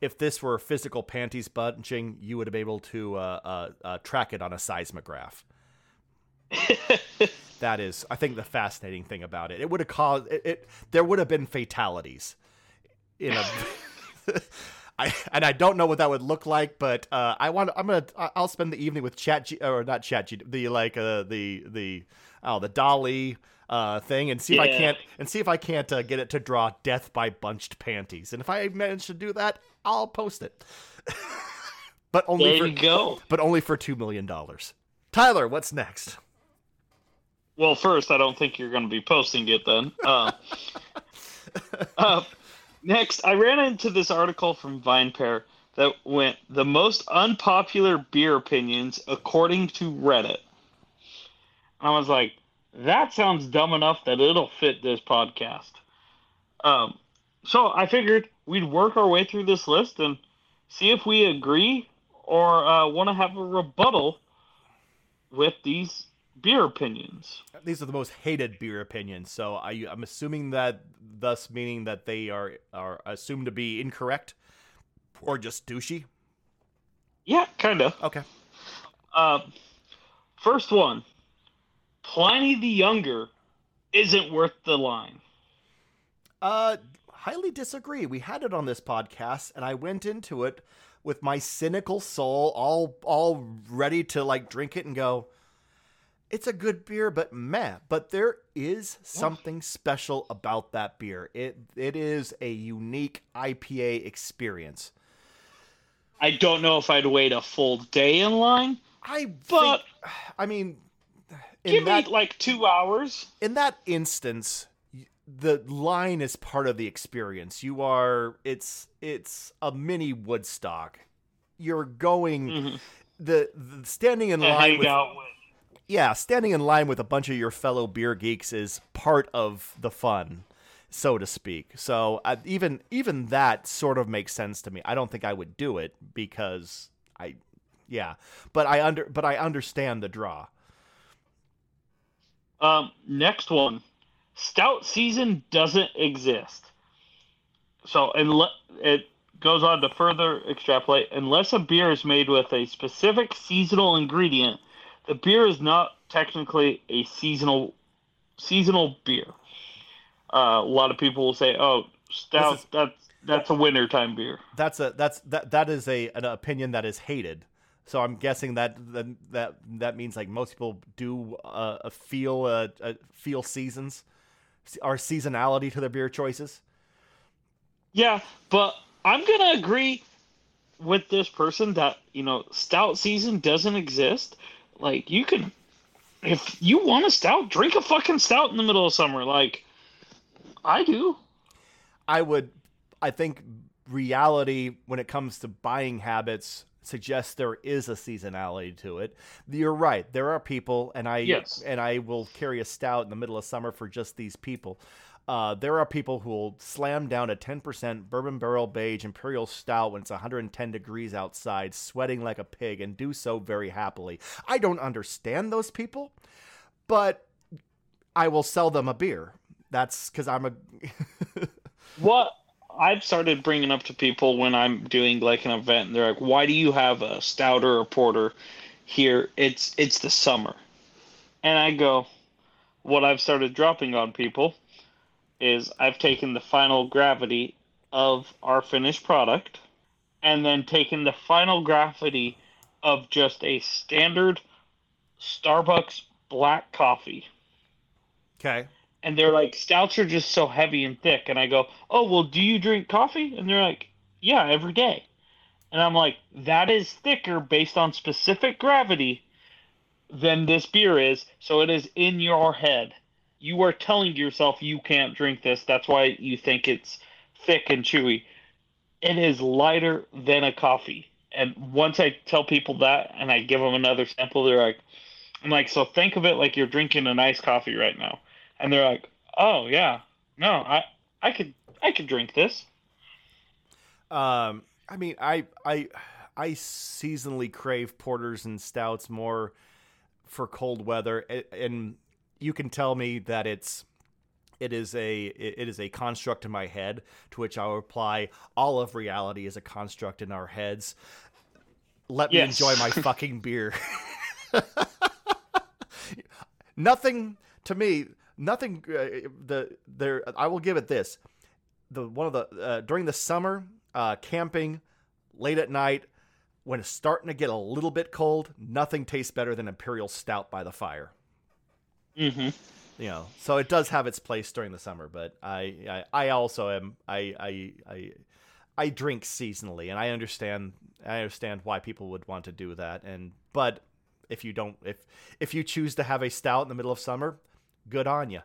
if this were physical panties bunching, you would have been able to uh, uh, uh, track it on a seismograph. [laughs] that is, I think, the fascinating thing about it. It would have caused it, it. There would have been fatalities. In a, [laughs] I and I don't know what that would look like, but uh, I want. I'm gonna. I'll spend the evening with Chat G or not Chat G. The like uh, the the oh the DALL-E uh, thing and see if I can't and see if I can't uh, get it to draw death by bunched panties. And if I manage to do that, I'll post it. [laughs] but only There for go. but only for two million dollars. Tyler, what's next? Well, first, I don't think you're going to be posting it then. [laughs] Uh, uh, next, I ran into this article from VinePair that went the most unpopular beer opinions according to Reddit. And I was like, that sounds dumb enough that it'll fit this podcast. Um, so I figured we'd work our way through this list and see if we agree or uh, want to have a rebuttal with these beer opinions. These are the most hated beer opinions, so I, I'm assuming that thus meaning that they are are assumed to be incorrect or just douchey. Yeah, kind of. Okay. Uh, first one Pliny the Younger isn't worth the line. Uh, highly disagree. We had it on this podcast, and I went into it with my cynical soul, all all ready to like drink it and go. It's a good beer, but meh. But there is something special about that beer. It it is a unique IPA experience. I don't know if I'd wait a full day in line. I But- think, [sighs] I mean, in Give that me like two hours. in that instance the line is part of the experience you are it's it's a mini woodstock you're going Mhm. the, the standing in To line with out with. yeah standing in line with a bunch of your fellow beer geeks is part of the fun so to speak so uh, even even that sort of makes sense to me i don't think i would do it because i yeah but i under but i understand the draw Um, next one, stout season doesn't exist. So unle- it goes on to further extrapolate. Unless a beer is made with a specific seasonal ingredient, the beer is not technically a seasonal seasonal beer. Uh, a lot of people will say, "Oh, stout is, that's that's a wintertime beer." that's a that's that that is a an opinion that is hated. So I'm guessing that that that, that means like most people do uh, a feel uh, feel seasons, or seasonality to their beer choices. Yeah, but I'm gonna agree with this person that you know stout season doesn't exist. Like you can, if you want a stout, drink a fucking stout in the middle of summer. Like I do. I would, I think reality when it comes to buying habits suggests there is a seasonality to it. You're right. There are people, and I Yes. and I will carry a stout in the middle of summer for just these people. Uh, there are people who will slam down a 10% bourbon barrel beige imperial stout when it's 110 degrees outside, sweating like a pig, and do so very happily. I don't understand those people, but I will sell them a beer. That's because I'm a. [laughs] What I've started bringing up to people when I'm doing like an event, and they're like, "Why do you have a stout or a porter here? It's it's the summer," and I go, "What I've started dropping on people is I've taken the final gravity of our finished product, and then taken the final gravity of just a standard Starbucks black coffee." okay. And they're like stouts are just so heavy and thick. And i go oh well do you drink coffee? And they're like yeah every day. And i'm like that is thicker based on specific gravity than this beer is so it is in your head. You are telling yourself you can't drink this. That's why you think it's thick and chewy. It is lighter than a coffee. And once i tell people that and i give them another sample they're like i'm like so think of it like you're drinking a nice coffee right now and they're like, "Oh yeah, no, I I could I could drink this." Um, I mean, I I I seasonally crave porters and stouts more for cold weather, and you can tell me that it's It is a it is a construct in my head to which I will apply all of reality is a construct in our heads. Let me enjoy my [laughs] fucking beer. [laughs] nothing to me. Nothing. Uh, the there. I will give it this. The one of the uh, during the summer uh, camping late at night when it's starting to get a little bit cold. Nothing tastes better than imperial stout by the fire Mm-hmm. you know so it does have its place during the summer but i i, I also am I, I i i drink seasonally and i understand i understand why people would want to do that and but if you don't if if you choose to have a stout in the middle of summer good on you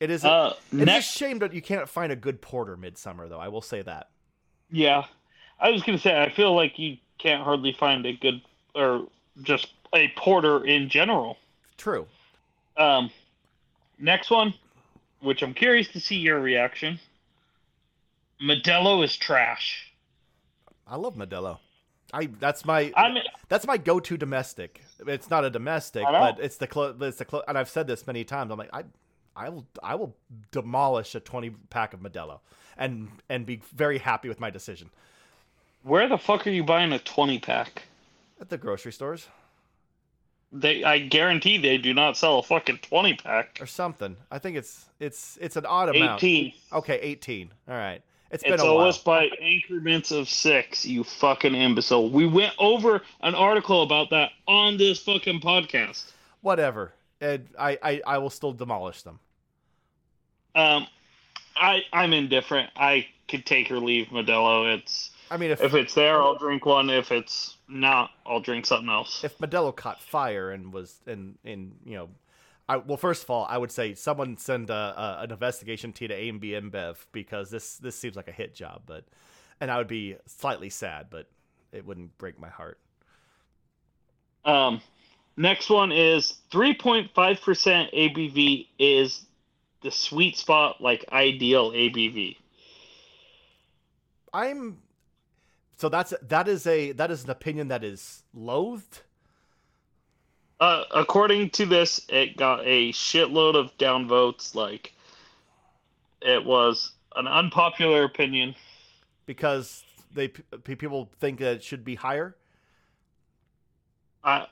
it is a, Uh, it's a shame that you can't find a good porter midsummer though i will say that yeah, I was gonna say I feel like you can't hardly find a good or just a porter in general. true Um, next one, which I'm curious to see your reaction. Modelo is trash. i love modelo i that's my I mean, That's my go-to domestic. It's not a domestic, but it's the clo- it's the clo- and I've said this many times. I'm like I I will I will demolish a 20 pack of Modelo and and be very happy with my decision where the fuck are you buying a 20 pack? at the grocery stores They, I guarantee they do not sell a fucking 20 pack. or something. I think it's it's it's an odd amount. 18. Okay, 18. All right. It's been It's a while. always by increments of six, you fucking imbecile. We went over an article about that on this fucking podcast. Whatever. And I, I I will still demolish them. Um, I I'm indifferent. I could take or leave Modelo. It's I mean, if if it's there, I'll drink one. If it's not, I'll drink something else. if Modelo caught fire and was in in you know, I well first of all I would say someone send a, a, an investigation team to A and B InBev because this this seems like a hit job, but and I would be slightly sad, but it wouldn't break my heart. Um, next one is 3.5% ABV is the sweet spot, like ideal ABV. I'm so that's that is a that is an opinion that is loathed. Uh, according to this, it got a shitload of downvotes. Like, it was an unpopular opinion. because they people think that it should be higher. I,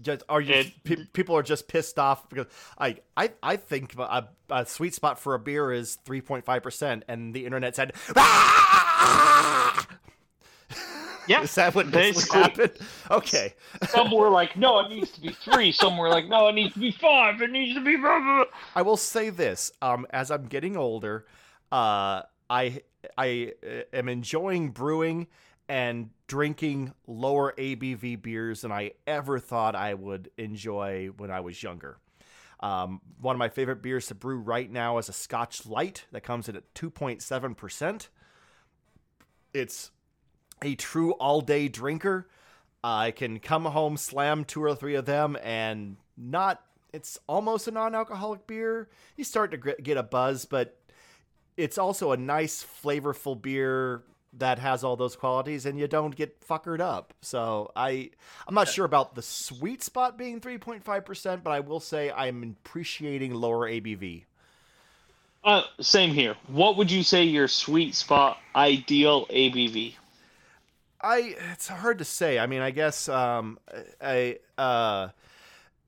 Just are you It- pe- people are just pissed off because I I I think a, a sweet spot for a beer is three point five percent, and the internet said. "Ah!" Yeah, Is that what basically happened? Okay. some were like, no, it needs to be three. Some were like, no, it needs to be five. It needs to be. Blah, blah. I will say this: um, as I'm getting older, uh, I I uh, am enjoying brewing and drinking lower ABV beers than I ever thought I would enjoy when I was younger. Um, one of my favorite beers to brew right now is a Scotch Light that comes in at 2.7 percent. It's a true all-day drinker. I can come home, slam two or three of them, and not. It's almost a non-alcoholic beer. You start to get a buzz, but it's also a nice, flavorful beer that has all those qualities, and you don't get fuckered up. So I, I'm not sure about the sweet spot being 3.5 percent, but I will say I'm appreciating lower ABV. Uh, same here. What would you say your sweet spot ideal ABV? I it's hard to say. I mean, I guess um I uh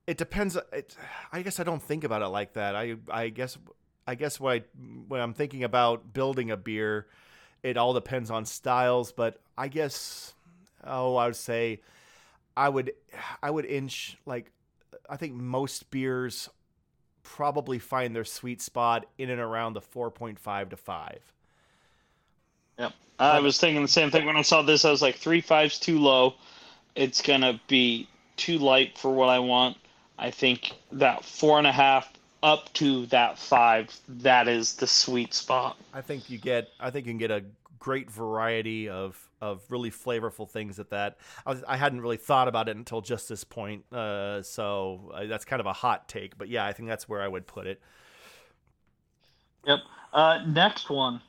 it depends it, I guess I don't think about it like that. I I guess I guess when I when I'm thinking about building a beer, it all depends on styles, but I guess oh, I would say I would I would inch like I think most beers probably find their sweet spot in and around the 4.5 to 5. Yep. I was thinking the same thing when I saw this. I was like, three fives too low. It's gonna be too light for what I want. I think that four and a half up to that five, that is the sweet spot. I think you get I think you can get a great variety of of really flavorful things at that. I, was, I hadn't really thought about it until just this point, uh, so uh, that's kind of a hot take. But yeah, I think that's where I would put it. Yep. Uh, next one.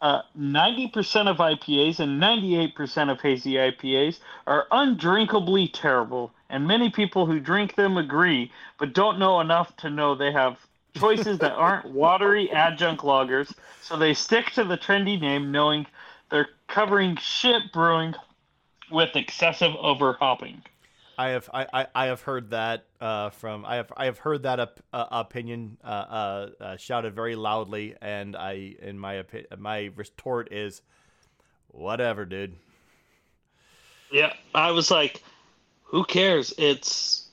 Uh, 90% of IPAs and 98% of hazy IPAs are undrinkably terrible, and many people who drink them agree, but don't know enough to know they have choices that [laughs] aren't watery adjunct lagers, so they stick to the trendy name, knowing they're covering shit brewing with excessive overhopping. I have I, I, I have heard that uh, from I have I have heard that op- uh, opinion uh, uh, uh shouted very loudly, and I in my opi- my retort is, whatever, dude. Yeah, I was like, who cares? It's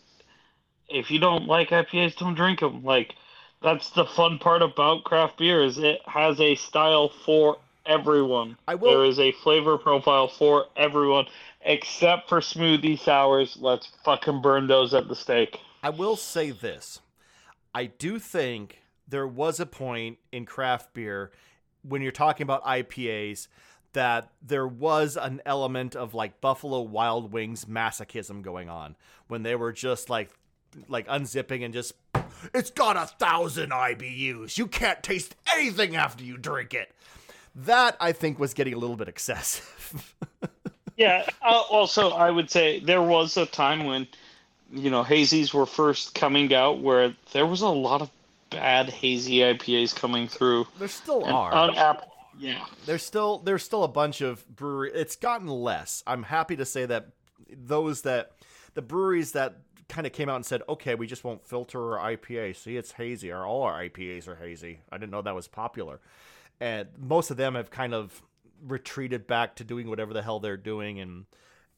if you don't like IPAs, don't drink them. Like that's the fun part about craft beer is it has a style for everyone. I will- There is a flavor profile for everyone, except for smoothie sours. Let's fucking burn those at the stake. I will say this. I do think there was a point in craft beer when you're talking about IPAs that there was an element of like Buffalo Wild Wings masochism going on when they were just like like unzipping and just it's got a thousand IBUs. You can't taste anything after you drink it. That I think was getting a little bit excessive. [laughs] Yeah. Uh, also, I would say there was a time when, you know, hazies were first coming out where there was a lot of bad hazy IPAs coming through. there still And are. on Apple, yeah. there's still there's still a bunch of brewery it's gotten less i'm happy to say that those that the breweries that kind of came out and said okay we just won't filter our ipa see it's hazy or all our ipas are hazy i didn't know that was popular and most of them have kind of retreated back to doing whatever the hell they're doing and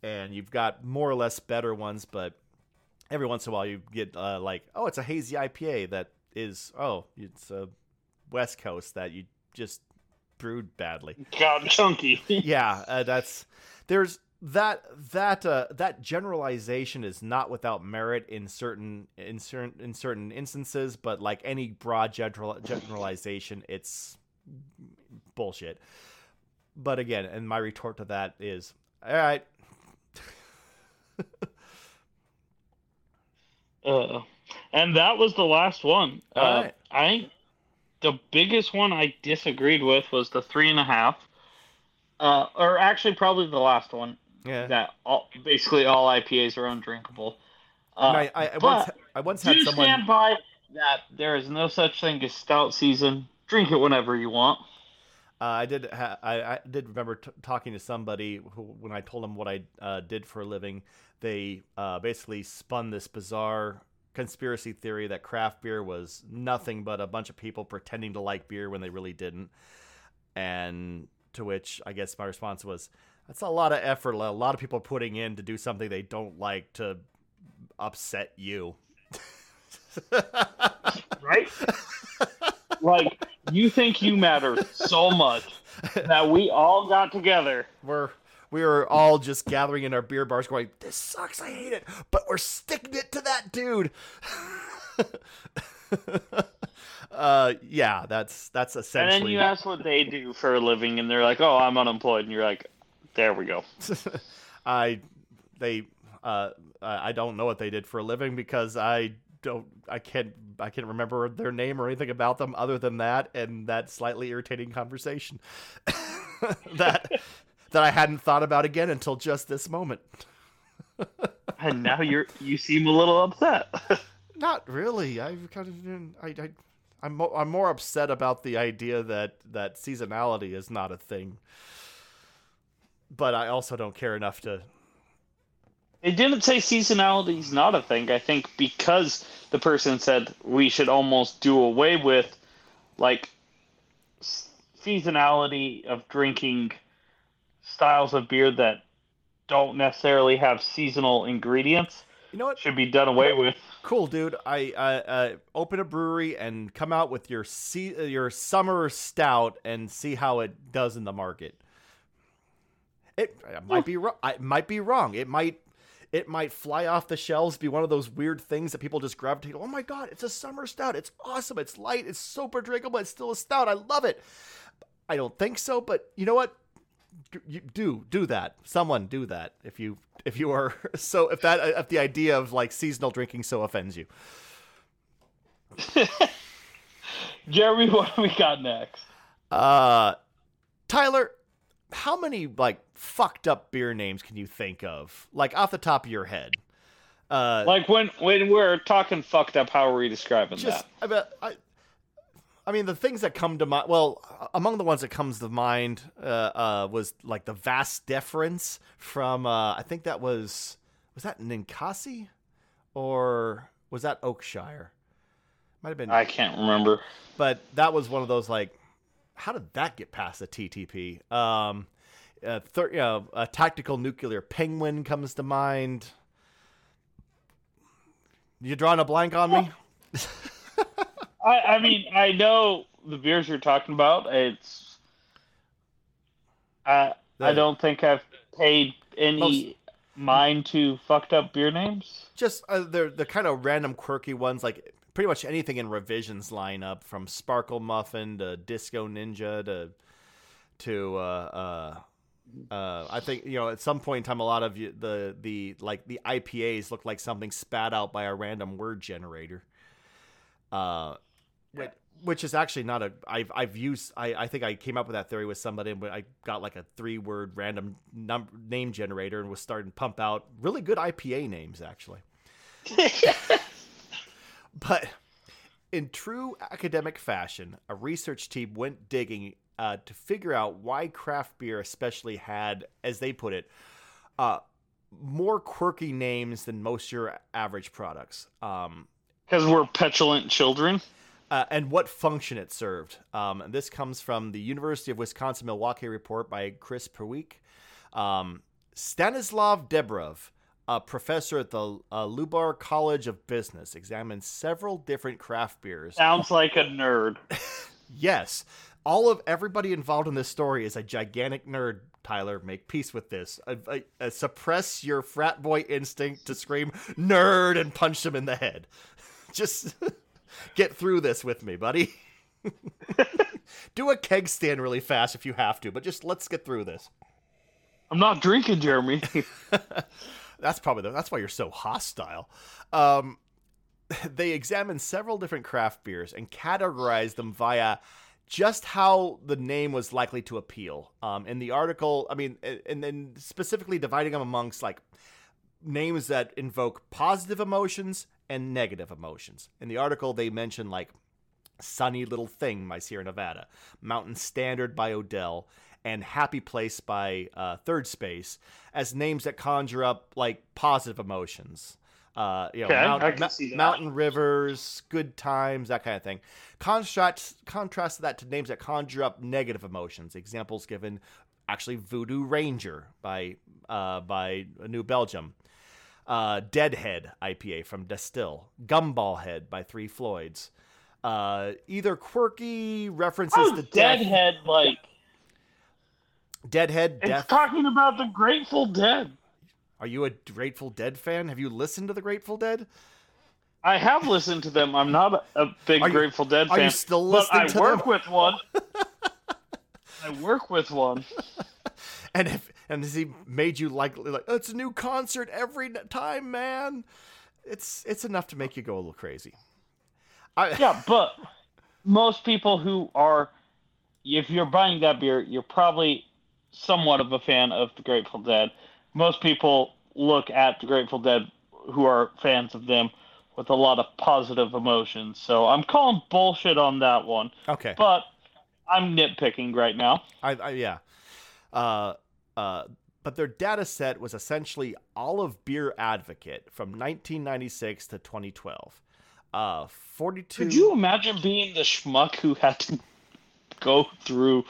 and you've got more or less better ones but every once in a while you get uh, like oh it's a hazy ipa that is oh it's a west coast that you just brewed badly Got chunky. [laughs] yeah, uh, that's there's that that uh, that generalization is not without merit in certain in certain in certain instances, but like any broad general, generalization, it's bullshit. But again, and my retort to that is, all right, [laughs] Uh, and that was the last one. Uh, Alright. I think the biggest one I disagreed with was the three and a half. Uh, or actually, probably the last one. yeah. That all, basically all IPAs are undrinkable. Uh, I, I, I once I once had do someone. stand by that there is no such thing as stout season. Drink it whenever you want. Uh, I did. Ha- I, I did remember t- talking to somebody who, when I told them what I uh, did for a living, they uh, basically spun this bizarre conspiracy theory that craft beer was nothing but a bunch of people pretending to like beer when they really didn't. And to which I guess my response was, "That's a lot of effort. A lot of people putting in to do something they don't like to upset you." [laughs] Right? Like, you think you matter so much that we all got together. we're we were all just gathering in our beer bars going this sucks i hate it but we're sticking it to that dude [laughs] uh yeah that's that's essentially. And then you ask what they do for a living, and they're like, "Oh, I'm unemployed," and you're like, "There we go." [laughs] i they uh i don't know what they did for a living because i don't i can't i can't remember their name or anything about them other than that and that slightly irritating conversation [laughs] that that i hadn't thought about again until just this moment [laughs] And now you're you seem a little upset. [laughs] Not really. I've kind of I, I I'm mo- I'm more upset about the idea that that seasonality is not a thing. But I also don't care enough to. They didn't say seasonality is not a thing. I think because the person said we should almost do away with like seasonality of drinking styles of beer that don't necessarily have seasonal ingredients You know what? should be done away with. Cool, dude. I I uh, open a brewery and come out with your se- uh, your summer stout and see how it does in the market. It, it might be wrong. It might be wrong. It might it might fly off the shelves, be one of those weird things that people just gravitate. Oh my god, it's a summer stout. It's awesome. It's light. It's super drinkable. It's still a stout. I love it. I don't think so, but you know what? Do do that. Someone do that if you if you are [laughs] so if that if the idea of like seasonal drinking so offends you. [laughs] Jeremy, what do we got next? Uh, Tyler, how many like fucked up beer names can you think of, like off the top of your head? Uh, Like when when we're talking fucked up, how are we describing just that? I bet I I mean, the things that come to mind. Well, among the ones that comes to mind uh, uh, was like the vast deference from. Uh, I think that was was that Ninkasi, or was that Oakshire? Might have been. I can't remember. But that was one of those like, how did that get past the TTB? Um, uh, thir- know, a tactical nuclear penguin comes to mind. You drawing a blank on me? I, I mean, I know the beers you're talking about. It's. I I don't think I've paid any Most- mind to fucked up beer names. just uh, they're the kind of random quirky ones like pretty much anything in revisions lineup from sparkle muffin to disco ninja to to uh uh uh i think you know at some point in time a lot of you, the the like the ipas look like something spat out by a random word generator. Uh which, which is actually not a i've i've used i i think i came up with that theory with somebody but i got like a three word random num- name generator and was starting to pump out really good ipa names actually [laughs] but in true academic fashion, a research team went digging uh, to figure out why craft beer, especially, had, as they put it, uh, more quirky names than most of your average products. Um, Because we're petulant children. uh, and what function it served. Um, and this comes from the University of Wisconsin Milwaukee report by Chris Perweek. Um, Stanislav Debrov, a professor at the uh, Lubar College of Business, examined several different craft beers. Sounds like a nerd. [laughs] Yes, all of everybody involved in this story is a gigantic nerd. Tyler, make peace with this. Uh, uh, uh, suppress your frat boy instinct to scream "nerd" and punch him in the head. [laughs] Just [laughs] get through this with me, buddy. Do a keg stand really fast if you have to, but just let's get through this. I'm not drinking, Jeremy. That's probably the, that's why you're so hostile. Um, [laughs] they examined several different craft beers and categorized them via just how the name was likely to appeal. Um, in the article, I mean, and then specifically dividing them amongst like names that invoke positive emotions and negative emotions. In the article, they mention like Sunny Little Thing by Sierra Nevada, Mountain Standard by Odell, and Happy Place by uh, Third Space as names that conjure up like positive emotions. Uh, you know, Okay, mount- ma- mountain rivers, good times, that kind of thing. Contrast contrast that to names that conjure up negative emotions. Examples given, actually, Voodoo Ranger by uh, by New Belgium, uh, Deadhead IPA from Distill, Gumball Head by Three Floyds. Uh, either quirky references Oh, to death, Deadhead, like Deadhead, it's Death. talking about the Grateful Dead. Are you a Grateful Dead fan? Have you listened to the Grateful Dead? I have listened to them. I'm not a, a big Are you- Grateful Dead are fan. you still but listening I work them? with one. [laughs] I work with one. And if and has he made you like like "Oh, it's a new concert every time, man? It's it's enough to make you go a little crazy. I, Yeah, but most people who are, if you're buying that beer, you're probably somewhat of a fan of the Grateful Dead. Most people look at the Grateful Dead who are fans of them with a lot of positive emotions. So I'm calling bullshit on that one. okay. But I'm nitpicking right now. I, I yeah. Uh, uh, but their data set was essentially all of Beer Advocate from 1996 to 2012. Uh, 42. Could you imagine being the schmuck who had to go through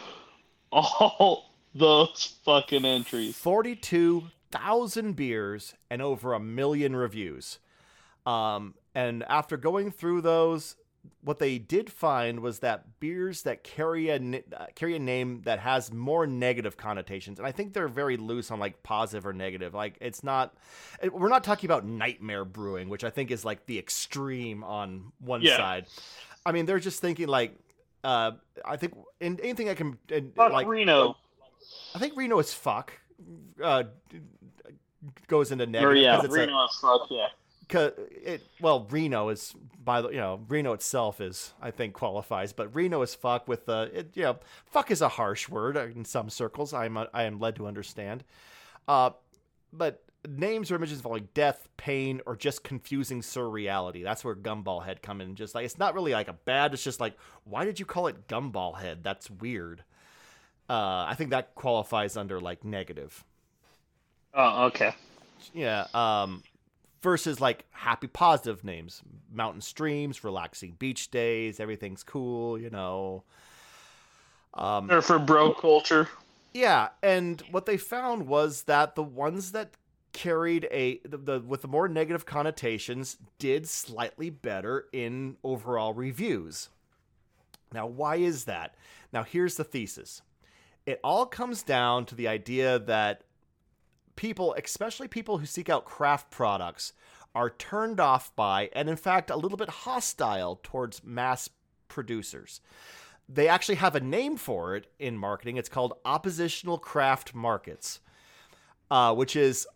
all those fucking entries? 42,000 beers and over a million reviews. Um, and after going through those, what they did find was that beers that carry a uh, carry a name that has more negative connotations, and I think they're very loose on like positive or negative. Like it's not, it- we're not talking about nightmare brewing, which I think is like the extreme on one Yeah. side. I mean, they're just thinking like, uh, I think in anything I can in, like Reno. I think Reno is fuck. Uh, goes into negative yeah, because it's a- Reno is fuck, yeah. Cause it well Reno is by the you know Reno itself is I think qualifies but Reno is fuck with the it, you know fuck is a harsh word in some circles I'm I am led to understand uh but names or images involving death, pain, or just confusing surreality. That's where Gumball Head come in. Just like it's not really like a bad. It's just like why did you call it Gumball Head? That's weird. Uh, I think that qualifies under like negative. Oh, okay. Yeah. Um, versus like happy positive names, mountain streams, relaxing beach days, everything's cool. You know. Um, or for bro culture. Yeah, and what they found was that the ones that carried a the, the, with the more negative connotations did slightly better in overall reviews. Now, why is that? Now, here's the thesis. It all comes down to the idea that people, especially people who seek out craft products, are turned off by and in fact a little bit hostile towards mass producers they actually have a name for it in marketing. It's called oppositional craft markets, uh, which is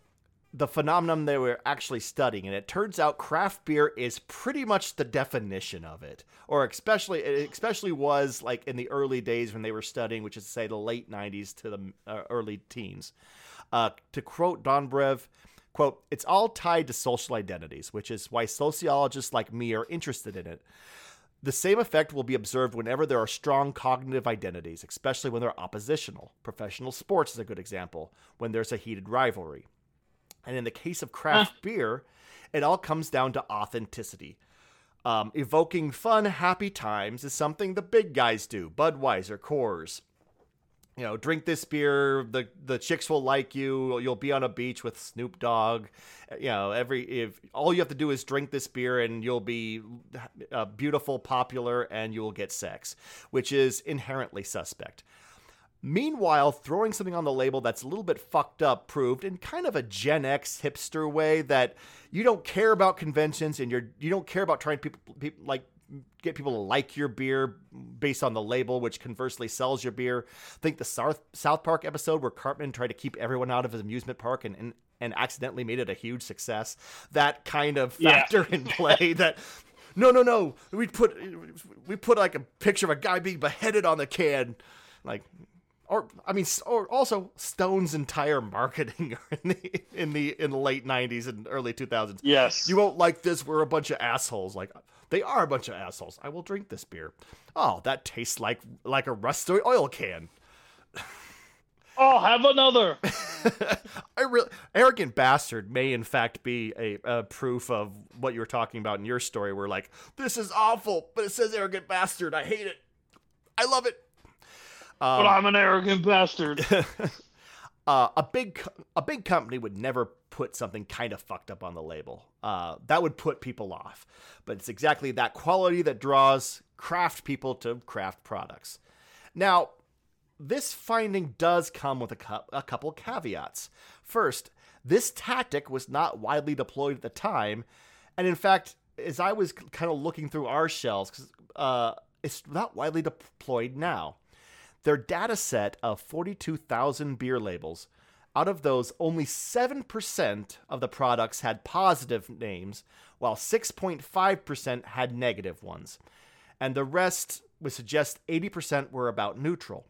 the phenomenon they were actually studying. And it turns out craft beer is pretty much the definition of it, or especially it especially was like in the early days when they were studying, which is to say the late '90s to the uh, early teens. Uh, to quote Dobrev, quote, "It's all tied to social identities, which is why sociologists like me are interested in it." The same effect will be observed whenever there are strong cognitive identities, especially when they're oppositional. Professional sports is a good example, when there's a heated rivalry. And in the case of craft beer, it all comes down to authenticity. Um, evoking fun, happy times is something the big guys do Budweiser, Coors you know, drink this beer. The the chicks will like you. You'll be on a beach with Snoop Dogg. You know, every if all you have to do is drink this beer and you'll be uh, beautiful, popular, and you'll get sex, which is inherently suspect. Meanwhile, throwing something on the label that's a little bit fucked up proved in kind of a Gen X hipster way that you don't care about conventions and you're you don't care about trying people, people like get people to like your beer based on the label, which conversely sells your beer. think the South South Park episode where Cartman tried to keep everyone out of his amusement park and and, and accidentally made it a huge success. That kind of factor yeah. in [laughs] play that. No, no, no. We put we put like a picture of a guy being beheaded on the can, like or I mean, or also Stone's entire marketing [laughs] in the in the in the late '90s and early 2000s. Yes, you won't like this. We're a bunch of assholes. Like they are a bunch of assholes. I will drink this beer. Oh, that tastes like like a rusty oil can. [laughs] Oh, have another. [laughs] I really arrogant bastard may in fact be a, a, proof of what you were talking about in your story. Where like this is awful, but it says arrogant bastard. I hate it. I love it. But I'm an arrogant bastard. [laughs] uh, a big a big company would never put something kind of fucked up on the label. Uh, that would put people off. But it's exactly that quality that draws craft people to craft products. Now, this finding does come with a, cu- a couple caveats. First, this tactic was not widely deployed at the time, and in fact, as I was kind of looking through our shelves, uh, it's not widely deployed now. Their data set of 42,000 beer labels out of those, only 7% of the products had positive names, while 6.5% had negative ones. And the rest would suggest 80% were about neutral.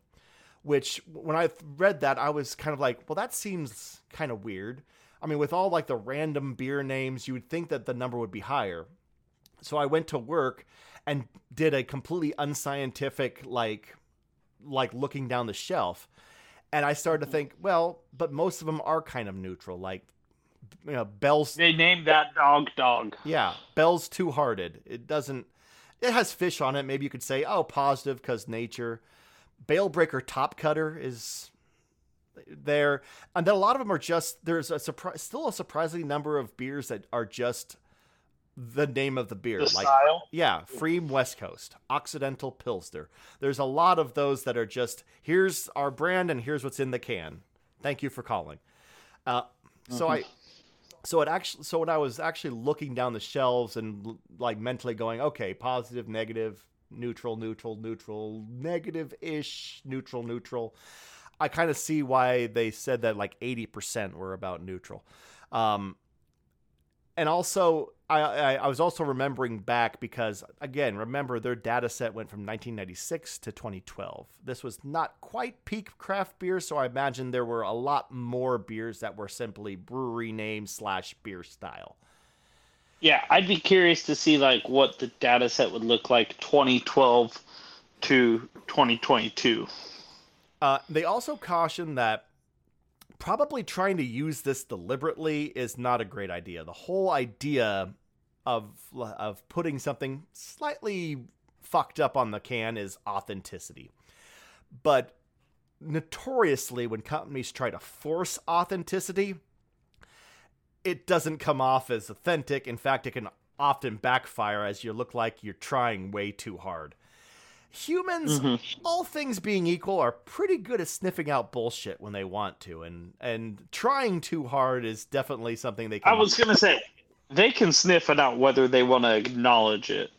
Which, when I read that, I was kind of like, well, that seems kind of weird. I mean, with all like the random beer names, you would think that the number would be higher. So I went to work and did a completely unscientific, like, like looking down the shelf and I started to think, well, but most of them are kind of neutral. Like, you know, Bell's. They named that dog dog. Yeah, Bell's Two Hearted. It doesn't. It has fish on it. Maybe you could say, oh, positive because nature. Bale Breaker Top Cutter is there, and then a lot of them are just. There's a surprise, still a surprising number of beers that are just the name of the beer. The like, style? Yeah, Pfrieme West Coast, Occidental Pilsner. There's a lot of those that are just here's our brand and here's what's in the can. Thank you for calling. Uh, so I, so it actually, so when I was actually looking down the shelves and like mentally going, okay, positive, negative, neutral, neutral, neutral, negative ish, neutral, neutral. I kind of see why they said that like 80% were about neutral. Um, and also I, I, I was also remembering back because again remember their data set went from 1996 to 2012 this was not quite peak craft beer so i imagine there were a lot more beers that were simply brewery name slash beer style Yeah, I'd be curious to see like what the data set would look like 2012 to 2022. Uh, they also caution that probably trying to use this deliberately is not a great idea. The whole idea of of putting something slightly fucked up on the can is authenticity. But notoriously when companies try to force authenticity, it doesn't come off as authentic. In fact, it can often backfire as you look like you're trying way too hard. Humans, mm-hmm. all things being equal, are pretty good at sniffing out bullshit when they want to, and and trying too hard is definitely something they can. I was gonna say they can sniff it out whether they want to acknowledge it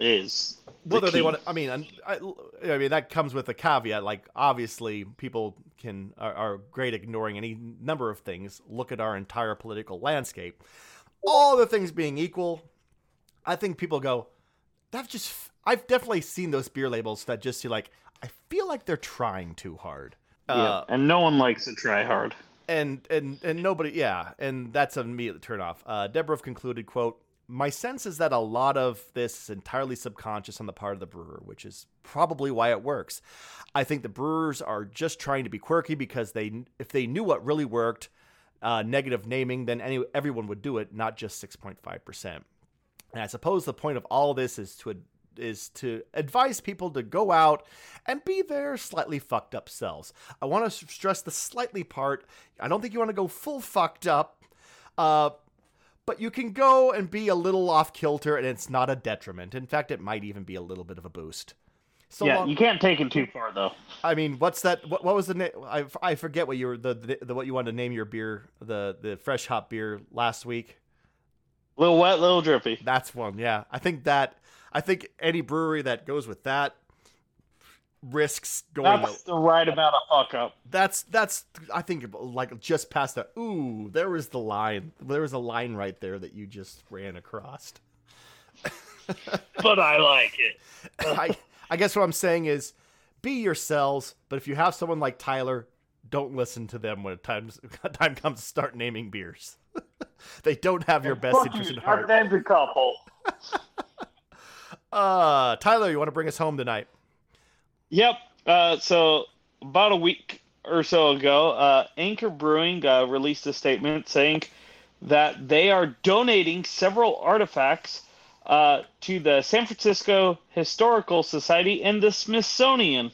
is the whether they want to. I mean, I, I mean that comes with a caveat. Like obviously, people can are, are great at ignoring any number of things. Look at our entire political landscape. All the things being equal, I think people go. That's just. I've definitely seen those beer labels that just see like. I feel like they're trying too hard. Yeah, Uh, and no one likes to try hard. and and and nobody yeah and that's an immediate turn off uh Dobrev concluded quote my sense is that a lot of this is entirely subconscious on the part of the brewer which is probably why it works i think the brewers are just trying to be quirky because they if they knew what really worked uh, negative naming then any, everyone would do it not just 6.5% and i suppose the point of all this is to is to advise people to go out and be their slightly fucked up selves. I want to stress the slightly part. I don't think you want to go full fucked up, uh, but you can go and be a little off kilter, and it's not a detriment. In fact, it might even be a little bit of a boost. So yeah, long- you can't take it too far though. I mean, what's that? What, what was the name? I, I forget what you were the, the, the what you wanted to name your beer the the fresh hop beer last week. Little wet, little drippy. That's one. Yeah, I think that. I think any brewery that goes with that risks going. That's the right amount of fuck up. that's that's. I think like just past the. Ooh, there was the line. There was a line right there that you just ran across. [laughs] But I like it. I I guess what I'm saying is, be yourselves. But if you have someone like Tyler, don't listen to them when time [laughs] time comes to start naming beers. [laughs] they don't have your best Fuck interest you, in heart. I've named a couple. [laughs] Uh, Tyler, you want to bring us home tonight? Yep. Uh, so about a week or so ago, uh, Anchor Brewing uh, released a statement saying that they are donating several artifacts uh, to the San Francisco Historical Society and the Smithsonian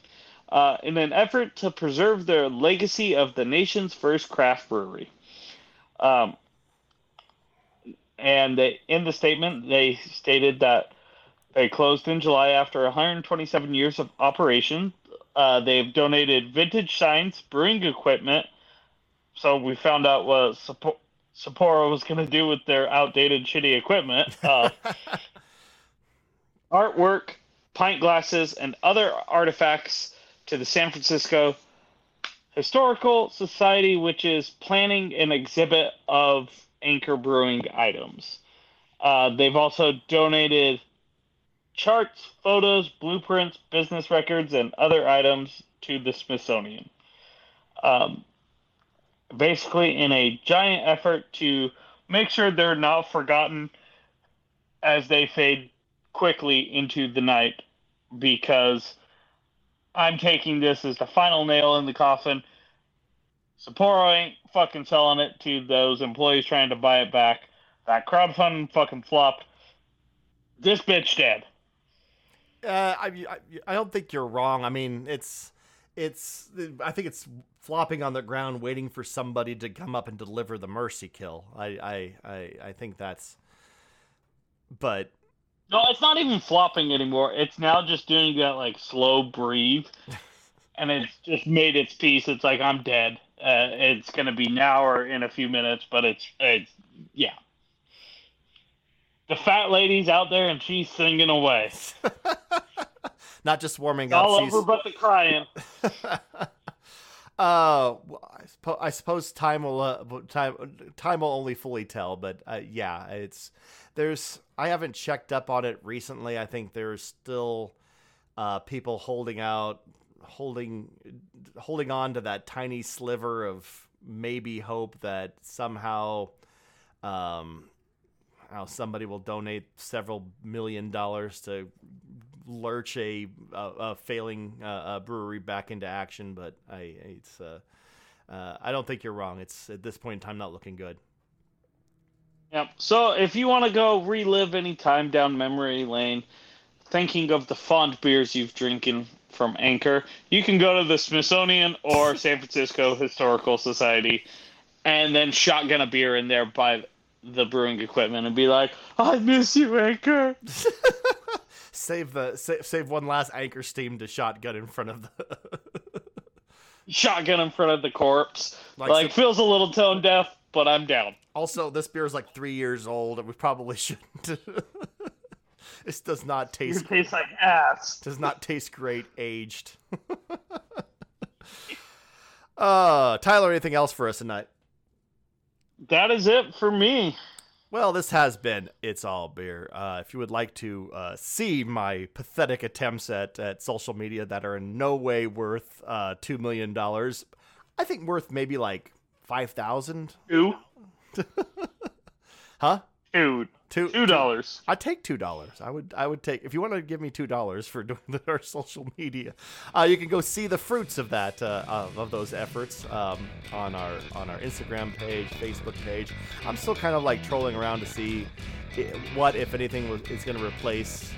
uh, in an effort to preserve their legacy of the nation's first craft brewery. Um, and they, in the statement, they stated that they closed in July after 127 years of operation. Uh, they've donated vintage signs, brewing equipment. So we found out what Sappo- Sapporo was going to do with their outdated, shitty equipment. Uh, [laughs] artwork, pint glasses, and other artifacts to the San Francisco Historical Society, which is planning an exhibit of Anchor Brewing items. Uh, they've also donated charts, photos, blueprints, business records, and other items to the Smithsonian. Um, basically, in a giant effort to make sure they're not forgotten as they fade quickly into the night, because I'm taking this as the final nail in the coffin. Sapporo ain't fucking selling it to those employees trying to buy it back. That crowdfunding fucking flopped. This bitch dead. Uh, I, I don't think you're wrong. I mean, it's it's I think it's flopping on the ground, waiting for somebody to come up and deliver the mercy kill. I I I, I think that's. But No, it's not even flopping anymore. It's now just doing that like slow breathe, [laughs] and it's just made its peace. It's like I'm dead. Uh, it's gonna be now or in a few minutes, but it's it's yeah. The fat lady's out there and she's singing away. [laughs] not just warming All up. she's- over but the crying. [laughs] Uh, I, suppo- I suppose time will uh, time time will only fully tell, but uh, yeah, it's there's I haven't checked up on it recently. I think there's still uh, people holding out, holding holding on to that tiny sliver of maybe hope that somehow, um, how somebody will donate several million dollars to lurch a, a, a failing uh, a brewery back into action, but I it's uh, uh, I don't think you're wrong. It's at this point in time not looking good. Yep. So if you want to go relive any time down memory lane, thinking of the fond beers you've drinking from Anchor, you can go to the Smithsonian or [laughs] San Francisco Historical Society, and then shotgun a beer in there by the brewing equipment and be like, "I miss you, Anchor." [laughs] save the save, save one last anchor steam to shotgun in front of the [laughs] shotgun in front of the corpse. Like Like, some- feels a little tone deaf, but I'm down. Also, this beer is like three years old, and we probably [laughs] shouldn't. [laughs] this does not It taste tastes like ass. does not taste great aged. uh, Tyler, anything else for us tonight? That is it for me. Well, this has been It's All Beer. Uh, if you would like to uh, see my pathetic attempts at, at social media that are in no way worth uh, $2 million, I think worth maybe like 5000 Two, [laughs] Huh? Two, Two, two dollars. I'd take two dollars. I would. I would take if you want to give me two dollars for [laughs] doing our social media. Uh, you can go see the fruits of that uh, of, of those efforts um, on our on our Instagram page, Facebook page. I'm still kind of like trolling around to see i- what, if anything, was, is going to replace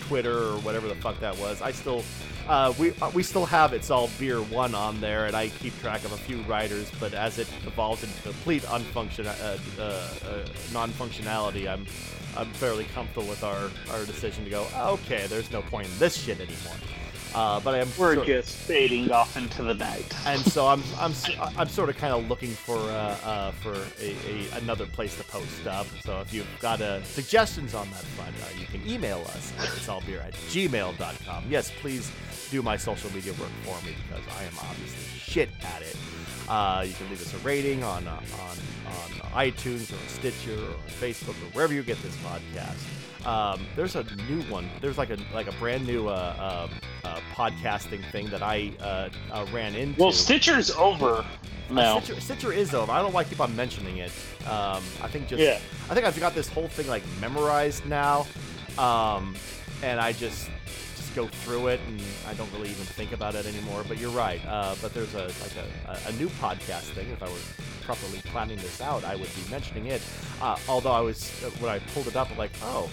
Twitter or whatever the fuck that was. I still. Uh, we uh, we still have it's all beer one on there, and I keep track of a few writers. But as it evolves into complete unfunction, uh, uh, uh, non-functionality, I'm I'm fairly comfortable with our, our decision to go. Okay, there's no point in this shit anymore. Uh, but I am We're sort- just fading off into the night. and so I'm I'm I'm sort of kind of looking for uh, uh, for a, a another place to post stuff. So if you've got uh, suggestions on that front, uh, you can email us at it'sallbeer at gmail.com. Yes, please do my social media work for me because I am obviously shit at it. Uh, you can leave us a rating on uh, on on iTunes or Stitcher or Facebook or wherever you get this podcast. Um, there's a new one. There's like a like a brand new uh, uh, uh, podcasting thing that I uh, uh, ran into. Well, Stitcher's over now. Stitcher, Stitcher is over. I don't like keep on mentioning it. Um, I think just Yeah. I think I've got this whole thing like memorized now, um, and I just go through it and I don't really even think about it anymore. But you're right. Uh, but there's a like a, a, new podcast thing. If I were properly planning this out, I would be mentioning it. Uh, although I was when I pulled it up, I'm like, oh.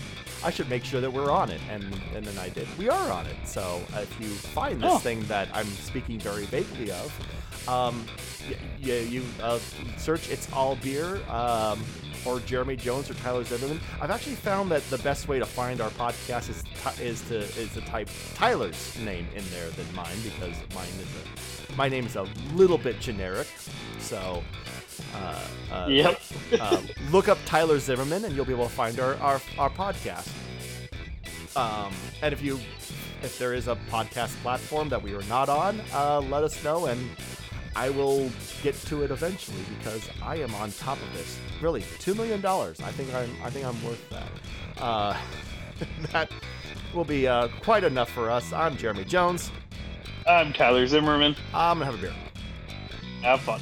I should make sure that we're on it, and and then I did. We are on it. So uh, if you find this Oh. thing that I'm speaking very vaguely of, um, y- y- you uh, search "It's All Beer" um, or Jeremy Jones or Tyler Zimmerman. I've actually found that the best way to find our podcast is is to is to type Tyler's name in there than mine because mine is a my name is a little bit generic. So. Uh, uh, Yep. [laughs] uh, look up Tyler Zimmerman, and you'll be able to find our our, our podcast. Um, and if you if there is a podcast platform that we are not on, uh, let us know, and I will get to it eventually because I am on top of this. Really, two million dollars. I think I'm I think I'm worth that. Uh, [laughs] that will be uh, quite enough for us. I'm Jeremy Jones. I'm Tyler Zimmerman. I'm gonna have a beer. Have fun.